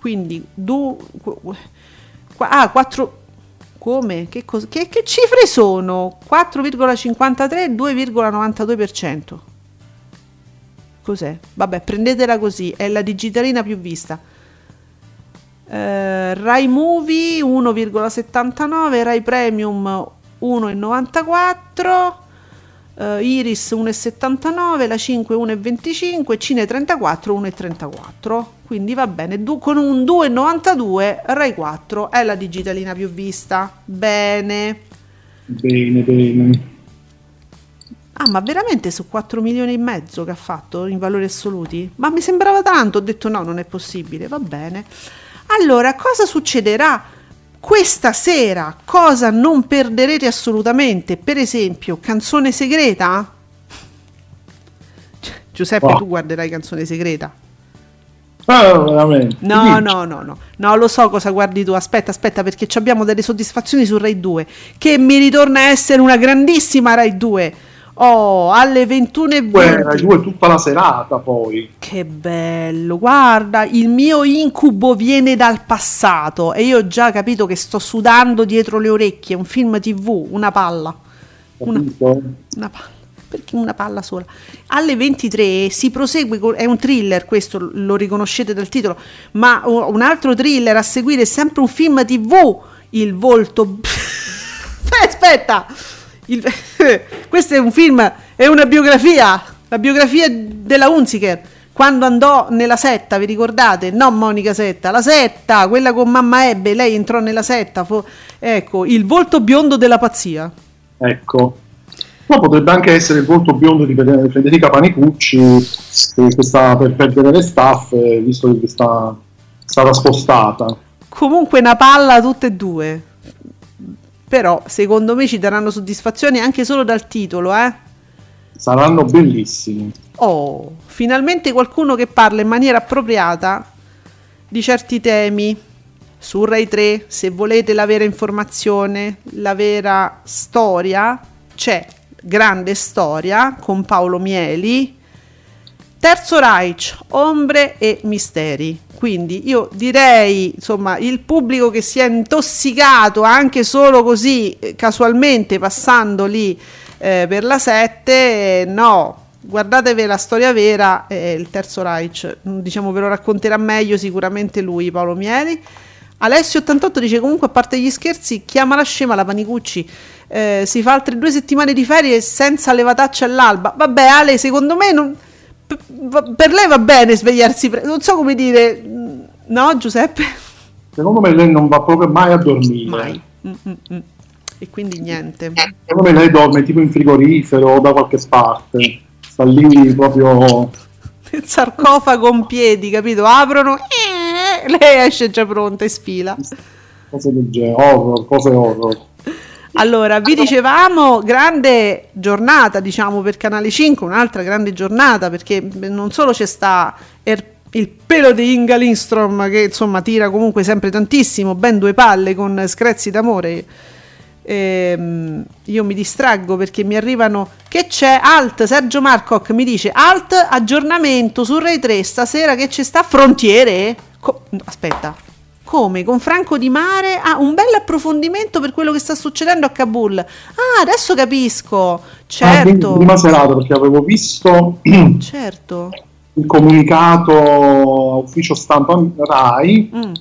Quindi, qua- ah, 4 come? Che, cos- che, che cifre sono? 4,53 e 2,92%. Cos'è? Vabbè, prendetela così, è la digitalina più vista. Eh, Rai Movie 1,79, Rai Premium 1,94, eh, Iris 1,79, la 5 1,25, Cine 34 1,34. Quindi va bene, du- con un 2,92 Rai 4 è la digitalina più vista. Bene. Bene, bene. Ah, ma veramente su 4 milioni e mezzo che ha fatto in valori assoluti? Ma mi sembrava tanto, ho detto no, non è possibile, va bene. Allora, cosa succederà questa sera? Cosa non perderete assolutamente? Per esempio, canzone segreta? Cioè, Giuseppe, Wow. tu guarderai canzone segreta? Veramente. No, no, no, no, no, lo so cosa guardi tu. Aspetta, aspetta, perché ci abbiamo delle soddisfazioni su Rai 2, che mi ritorna a essere una grandissima Rai 2. Oh, alle 21.20. Poi Rai 2 tutta la serata poi. Che bello, guarda, il mio incubo viene dal passato e io ho già capito che sto sudando dietro le orecchie, un film tv, una palla, Una- una palla, perché una palla sola. Alle 23 si prosegue, con- è un thriller questo, lo riconoscete dal titolo, ma un altro thriller a seguire è sempre un film tv, il volto... Aspetta, il- questo è un film, è una biografia, la biografia della Hunziker. Quando andò nella setta, vi ricordate? No, Monica Setta, la setta, quella con mamma Ebbe, lei entrò nella setta. fu- ecco, il volto biondo della pazzia. Ecco. Ma potrebbe anche essere il volto biondo di Fede- Federica Panicucci che, che sta per perdere le staffe, visto che sta stata spostata. Comunque una palla tutte e due. Però secondo me ci daranno soddisfazione anche solo dal titolo, eh. Saranno bellissimi. Oh, finalmente qualcuno che parla in maniera appropriata di certi temi. Su Rai 3, se volete la vera informazione, la vera storia, c'è Grande Storia con Paolo Mieli. Terzo Reich, ombre e misteri. Quindi io direi, insomma, il pubblico che si è intossicato anche solo così eh, casualmente passando lì eh, per la 7, eh, no, guardatevi la storia vera, eh, il Terzo Reich, mm, diciamo ve lo racconterà meglio sicuramente lui, Paolo Mieli. Alessio88 dice comunque a parte gli scherzi, chiama la scema la Panicucci, eh, si fa altre due settimane di ferie senza levataccia all'alba. Vabbè Ale, secondo me non- per lei va bene svegliarsi, pre- non so come dire, no Giuseppe? Secondo me lei non va proprio mai a dormire. Mai. Mm, mm, mm. E quindi niente. Secondo me lei dorme tipo in frigorifero o da qualche parte. Sta lì proprio. Il sarcofago in piedi, capito? Aprono, eh, lei esce già pronta e sfila. Cose del genere, horror, cose horror. Allora, vi dicevamo, grande giornata, diciamo, per Canale 5, un'altra grande giornata, perché non solo c'è sta Er- il pelo di Inga Lindstrom, che insomma tira comunque sempre tantissimo, ben due palle con screzzi d'amore, Ehm, io mi distraggo perché mi arrivano che c'è? Alt Sergio Marcoc mi dice alt aggiornamento su Rai 3 stasera che ci sta frontiere? Co- aspetta come? Con Franco Di Mare? Ah, un bel approfondimento per quello che sta succedendo a Kabul. Ah adesso capisco. Ah, certo. prima serata perché avevo visto certo. il comunicato ufficio stampa Rai, Mm.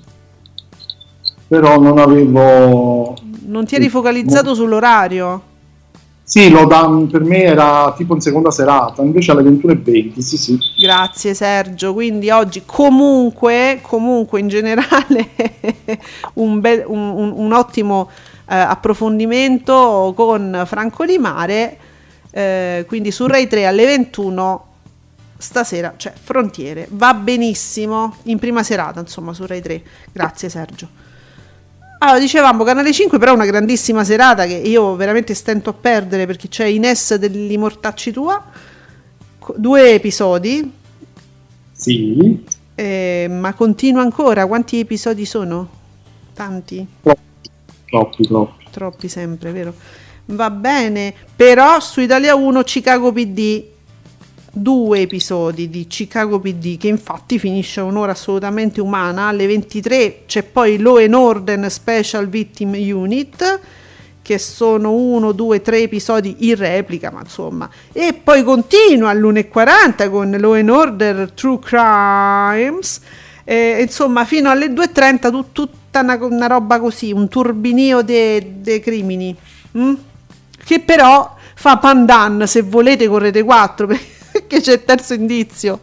però non avevo... non ti eri focalizzato sull'orario Sì, lo dan- per me era tipo in seconda serata, invece alle 21.20, sì sì. Grazie Sergio, quindi oggi comunque, comunque in generale un, bel- un- un- un ottimo eh, approfondimento con Franco Di Mare, eh, quindi su Rai 3 alle 21 stasera c'è Frontiere, va benissimo in prima serata insomma su Rai 3, grazie Sergio. Allora, dicevamo Canale 5 però una grandissima serata che io veramente stento a perdere perché c'è Ines degli Mortacci tua, due episodi, Sì, eh, ma continua ancora. Quanti episodi sono? Tanti? troppi, troppi, troppi. Troppi sempre, vero? Va bene, però su Italia 1 Chicago PD due episodi di Chicago PD che infatti finisce un'ora assolutamente umana. Alle 23 c'è poi Law and Order Special Victim Unit che sono uno, due, tre episodi in replica ma insomma. E poi continua all'1.40 con Law and Order True Crimes. E, insomma fino alle 2.30 tu- tutta una, una roba così un turbinio dei crimini. Mm? che però fa pandan se volete con Rete 4 perché c'è il terzo indizio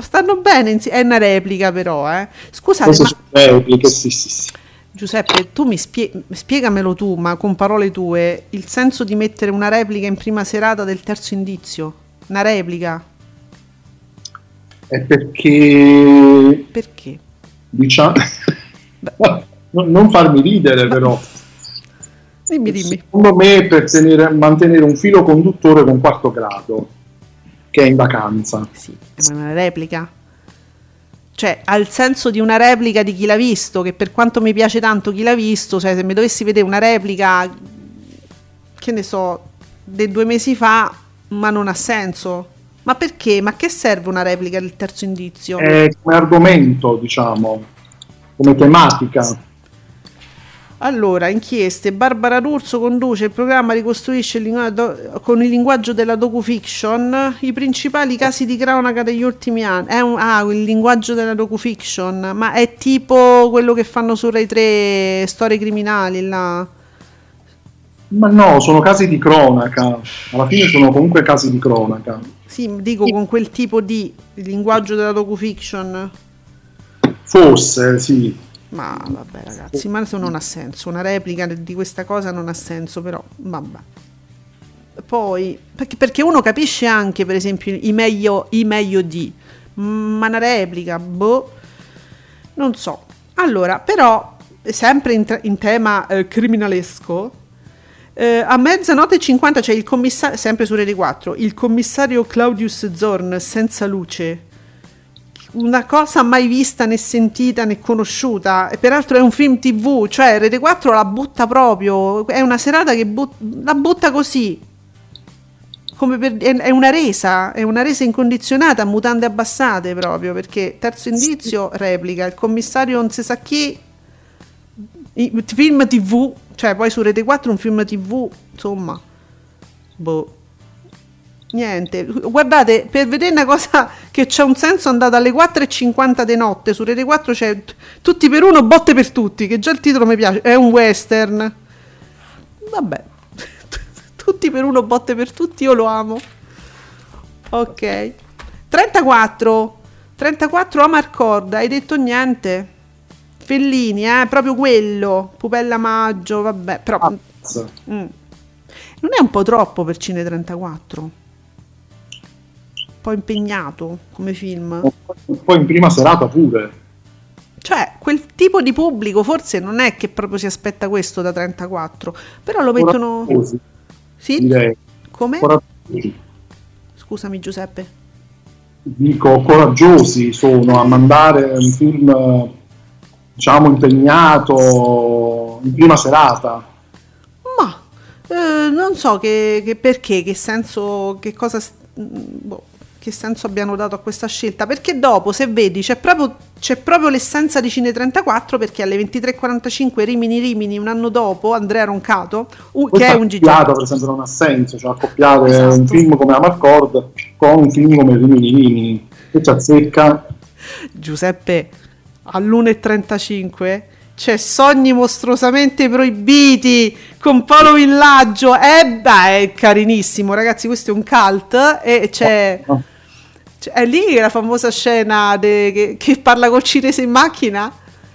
stanno bene insi- è una replica però eh. scusate ma sono repliche, sì, sì, sì. Giuseppe tu mi spie- spiegamelo tu ma con parole tue il senso di mettere una replica in prima serata del terzo indizio una replica È perché, perché? diciamo... non farmi ridere però. Dimmi dimmi Secondo me per tenere- mantenere un filo conduttore con quarto grado, che è in vacanza. Sì, è una replica. Cioè, ha il senso di una replica di chi l'ha visto, che per quanto mi piace tanto chi l'ha visto, cioè se mi dovessi vedere una replica, che ne so, dei due mesi fa, ma non ha senso. Ma perché? Ma che serve una replica del terzo indizio? È come argomento, diciamo, come tematica. Allora, inchieste. Barbara D'Urso conduce il programma, ricostruisce il linguaggio- con il linguaggio della docufiction i principali casi di cronaca degli ultimi anni. È un, ah, il linguaggio della docufiction, ma è tipo quello che fanno su Rai 3 storie criminali là. Ma no, sono casi di cronaca. Alla fine sono comunque casi di cronaca. Sì, dico con quel tipo di linguaggio della docufiction. Forse, sì. Ma vabbè ragazzi, ma non ha senso, una replica di questa cosa non ha senso, però vabbè. Poi, perché, uno capisce anche, per esempio, i meglio, i meglio di, ma una replica, boh, non so. Allora, però, sempre in, in tema eh, criminalesco, eh, a mezzanotte e 50 c'è il commissario, sempre su Rete 4, il commissario Claudius Zorn senza luce una cosa mai vista né sentita né conosciuta. E peraltro è un film tv cioè Rete 4 la butta proprio. È una serata che but- la butta così. Come per- è, una resa è una resa incondizionata mutande abbassate proprio perché terzo indizio replica. Il commissario non si sa chi. Film tv cioè poi su Rete 4 un film tv insomma. Boh Niente, guardate, per vedere una cosa che c'è un senso andate alle 4.50 di notte, su Rete 4 c'è Tutti per uno, botte per tutti, che già il titolo mi piace, è un western. Vabbè, tutti per uno, botte per tutti, io lo amo. Ok. 34, 34 Amarcord, hai detto niente? Fellini, eh, proprio quello, Pupella Maggio, vabbè, però... Mm. Non è un po' troppo per Cine 34? Po' impegnato come film. Poi in prima serata pure. Cioè, quel tipo di pubblico forse non è che proprio si aspetta questo da 34, però lo mettono... Coraggiosi, Sì? direi. Come? Scusami Giuseppe. Dico, coraggiosi sono a mandare un film, diciamo, impegnato in prima serata. Ma eh, non so che, che perché, che senso, che cosa, boh, che senso abbiano dato a questa scelta. Perché dopo, se vedi, c'è proprio, c'è proprio l'essenza di Cine 34 perché alle 23.45 Rimini Rimini, un anno dopo, Andrea Roncato, u- che è un gigante. per esempio, non ha senso, cioè accoppiare Esatto. un film come Amarcord con un film come Rimini Rimini, che ci azzecca. Giuseppe, all'1.35 c'è Sogni mostruosamente proibiti con Paolo Villaggio. Eh, beh, è carinissimo, ragazzi. Questo è un cult. E c'è. C'è- È lì la famosa scena de- che, che parla col cinese in macchina.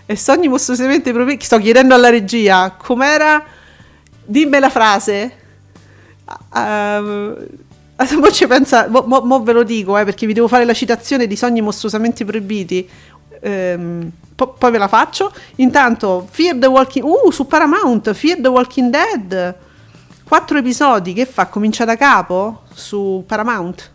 E Sogni mostruosamente proibiti. Sto chiedendo alla regia com'era. Dimmi la frase. Ehm, mo ci pensa, mo, mo- mo ve lo dico eh, perché vi devo fare la citazione di Sogni mostruosamente proibiti. Ehm, po- poi ve la faccio. Intanto, Fear the Walking Uh, su Paramount, Fear the Walking Dead. Quattro episodi che fa? Comincia da capo su Paramount.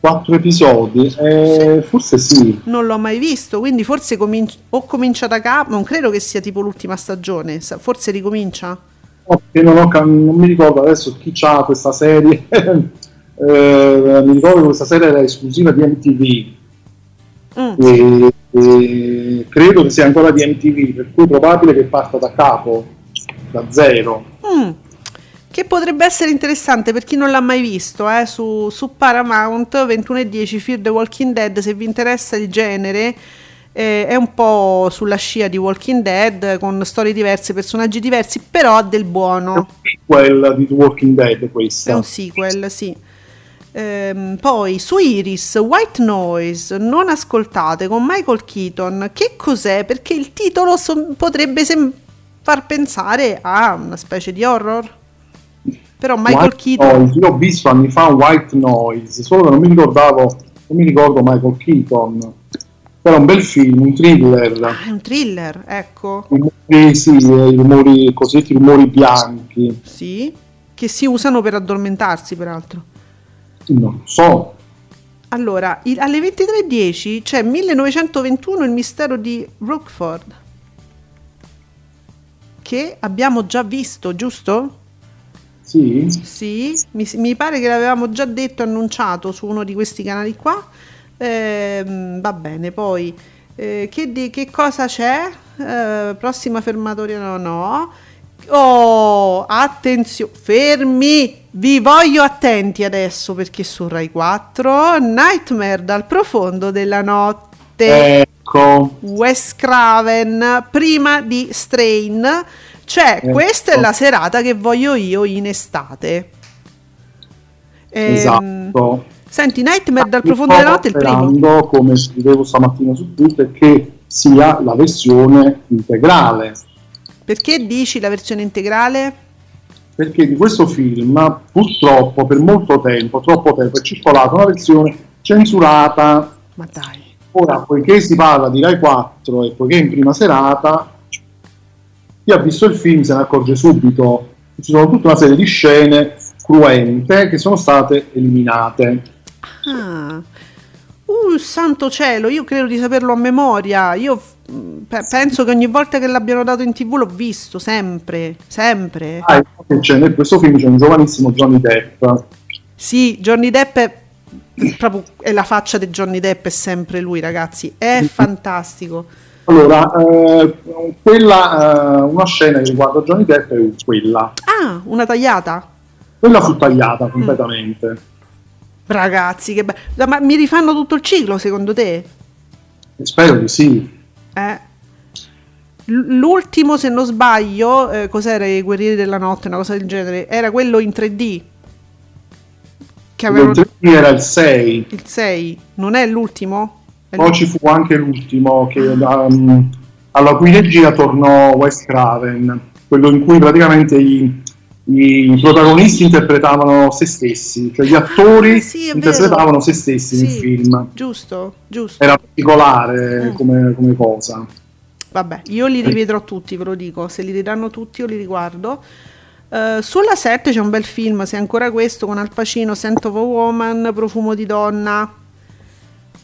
Quattro episodi, eh, forse sì. Non l'ho mai visto, quindi forse cominci- o comincia da capo. Non credo che sia tipo l'ultima stagione. Forse ricomincia. Perché non, ho non mi ricordo adesso chi c'ha questa serie. Eh, mi ricordo che questa serie era esclusiva di MTV Mm. e, e credo che sia ancora di MTV, per cui è probabile che parta da capo, da zero. Mm. Che potrebbe essere interessante per chi non l'ha mai visto, eh, su, su Paramount 21.10 Fear the Walking Dead, se vi interessa il genere, eh, è un po' sulla scia di Walking Dead, con storie diverse, personaggi diversi, però ha del È un buono. sequel di The Walking Dead È questa. un sequel, sì. Ehm, poi su Iris, White Noise, non ascoltate, con Michael Keaton. Che cos'è? Perché il titolo so- potrebbe sem- far pensare a una specie di horror. Però Michael White Keaton... Noise, io ho visto anni fa White Noise, solo che non mi ricordavo, non mi ricordo Michael Keaton. Era un bel film, un thriller. Ah, è un thriller, ecco. Rumori, sì, i rumori, cosiddetti rumori bianchi. Sì. Che si usano per addormentarsi, peraltro. Non so, Allora, il- alle 23.10 c'è 1921 il mistero di Rookford. Che abbiamo già visto, giusto? sì, Sì, mi, mi pare che l'avevamo già detto, annunciato su uno di questi canali qua. Ehm, va bene, poi eh, che, di- che cosa c'è? Eh, prossima fermatoria no, no. Oh, attenzione, fermi, vi voglio attenti adesso perché su Rai 4 Nightmare dal profondo della notte. ecco, Wes Craven prima di Strain. Cioè, Ecco. questa è la serata che voglio io in estate. Ehm, esatto. Senti, Nightmare dal profondo della notte è il primo. come scrivevo stamattina su Twitter, che sia la versione integrale. Perché dici la versione integrale? Perché di questo film, purtroppo, per molto tempo, troppo tempo, è circolata una versione censurata. Ma dai. Ora, poiché si parla di Rai 4 e poiché è in prima serata, chi ha visto il film se ne accorge subito. Ci sono tutta una serie di scene cruente che sono state eliminate. Ah. Uh, santo cielo, io credo di saperlo a memoria. Io pe- penso che ogni volta che l'abbiano dato in tv l'ho visto, sempre, sempre. Ah, c'è, in questo film c'è un giovanissimo Johnny Depp. Sì, Johnny Depp è proprio è la faccia di Johnny Depp, è sempre lui, ragazzi. È fantastico. Allora, eh, quella, eh, una scena che riguarda Johnny Depp è quella. Ah, una tagliata? Quella fu tagliata completamente. Ragazzi, che bello. Ma mi rifanno tutto il ciclo, secondo te? Spero di sì. Eh. L'ultimo, se non sbaglio, eh, cos'era? I Guerrieri della Notte, una cosa del genere. Era quello in 3D. Che avevano Mentre era il 6. il 6. Non è l'ultimo? È Poi ci fu anche l'ultimo, che, um, alla cui regia tornò Wes Craven, quello in cui praticamente i, i protagonisti interpretavano se stessi, cioè gli attori Ah, sì, interpretavano vero. se stessi nel Sì, film. Giusto, giusto. Era particolare Mm. come, come cosa. Vabbè, io li rivedrò tutti, ve lo dico. Se li ridanno tutti, io li riguardo. Eh, sulla 7 c'è un bel film, se è ancora questo, con Al Pacino, Scent of a Woman, Profumo di donna.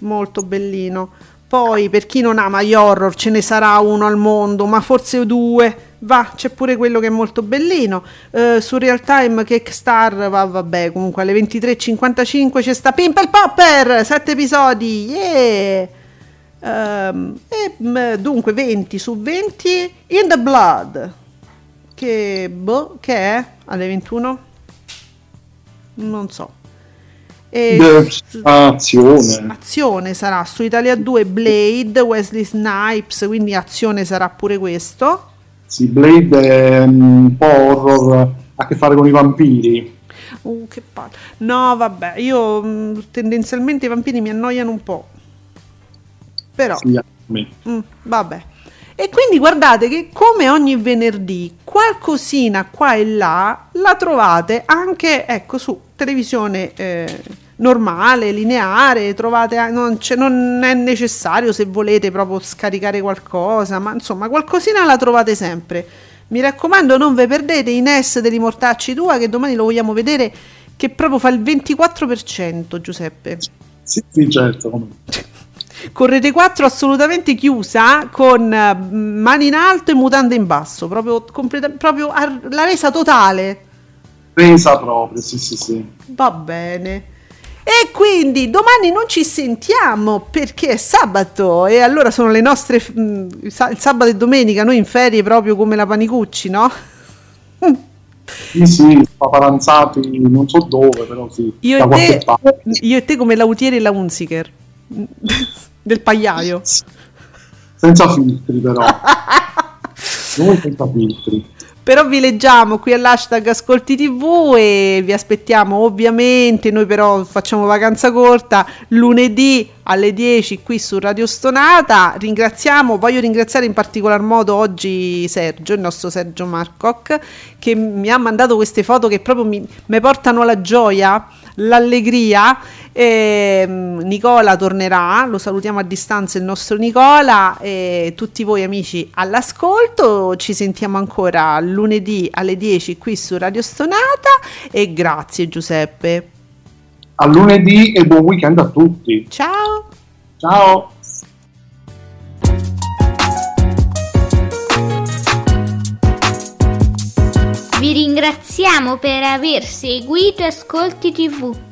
Molto bellino. Poi, per chi non ama gli horror, ce ne sarà uno al mondo, ma forse due. Va, c'è pure quello che è molto bellino. Eh, su Real Time Kickstar, va, vabbè, comunque alle 23.55 c'è sta Pimple Popper, 7 episodi, yeah! Ehm, e mh, dunque 20 su 20 In the Blood, che, boh, che è alle 21? Non so. E azione. azione sarà su Italia 2 Blade, Wesley Snipes, quindi azione sarà pure questo. Sì, Blade è un po' horror, ha a che fare con i vampiri. Uh, che palle. No, vabbè, io mh, tendenzialmente i vampiri mi annoiano un po'. Però, Sì, me. mm, vabbè. E quindi guardate che come ogni venerdì, qualcosina qua e là la trovate anche, ecco, su televisione eh, normale, lineare, trovate, non, non è necessario se volete proprio scaricare qualcosa, ma insomma qualcosina la trovate sempre. Mi raccomando, non ve perdete i NES degli Mortacci tua che domani lo vogliamo vedere che proprio fa il 24%, Giuseppe. Sì, sì, certo. come no. Con Rete 4 assolutamente chiusa, con eh, mani in alto e mutande in basso, proprio, completa- proprio la resa totale. Resa proprio, sì, sì, sì. Va bene. E quindi domani non ci sentiamo perché è sabato e allora sono le nostre mm, il sa- il sabato e domenica, noi in ferie proprio come la Panicucci, no? Sì, sì, paparanzati non so dove, però sì, Io e, te, io e te come Lautieri e la Unziker del pagliaio. Senza filtri, però. Noi senza filtri. Però vi leggiamo qui all'hashtag Ascolti TV e vi aspettiamo ovviamente, noi però facciamo vacanza corta, lunedì alle 10 qui su Radio Stonata. Ringraziamo, voglio ringraziare in particolar modo oggi Sergio, il nostro Sergio Marcoc, che mi ha mandato queste foto che proprio mi, mi portano la gioia, l'allegria. E, mm, Nicola tornerà, lo salutiamo a distanza il nostro Nicola e tutti voi amici all'ascolto, ci sentiamo ancora lunedì alle 10 qui su Radio Stonata e grazie Giuseppe. A lunedì e buon weekend a tutti. Ciao! Ciao. Vi ringraziamo per aver seguito Ascolti TV.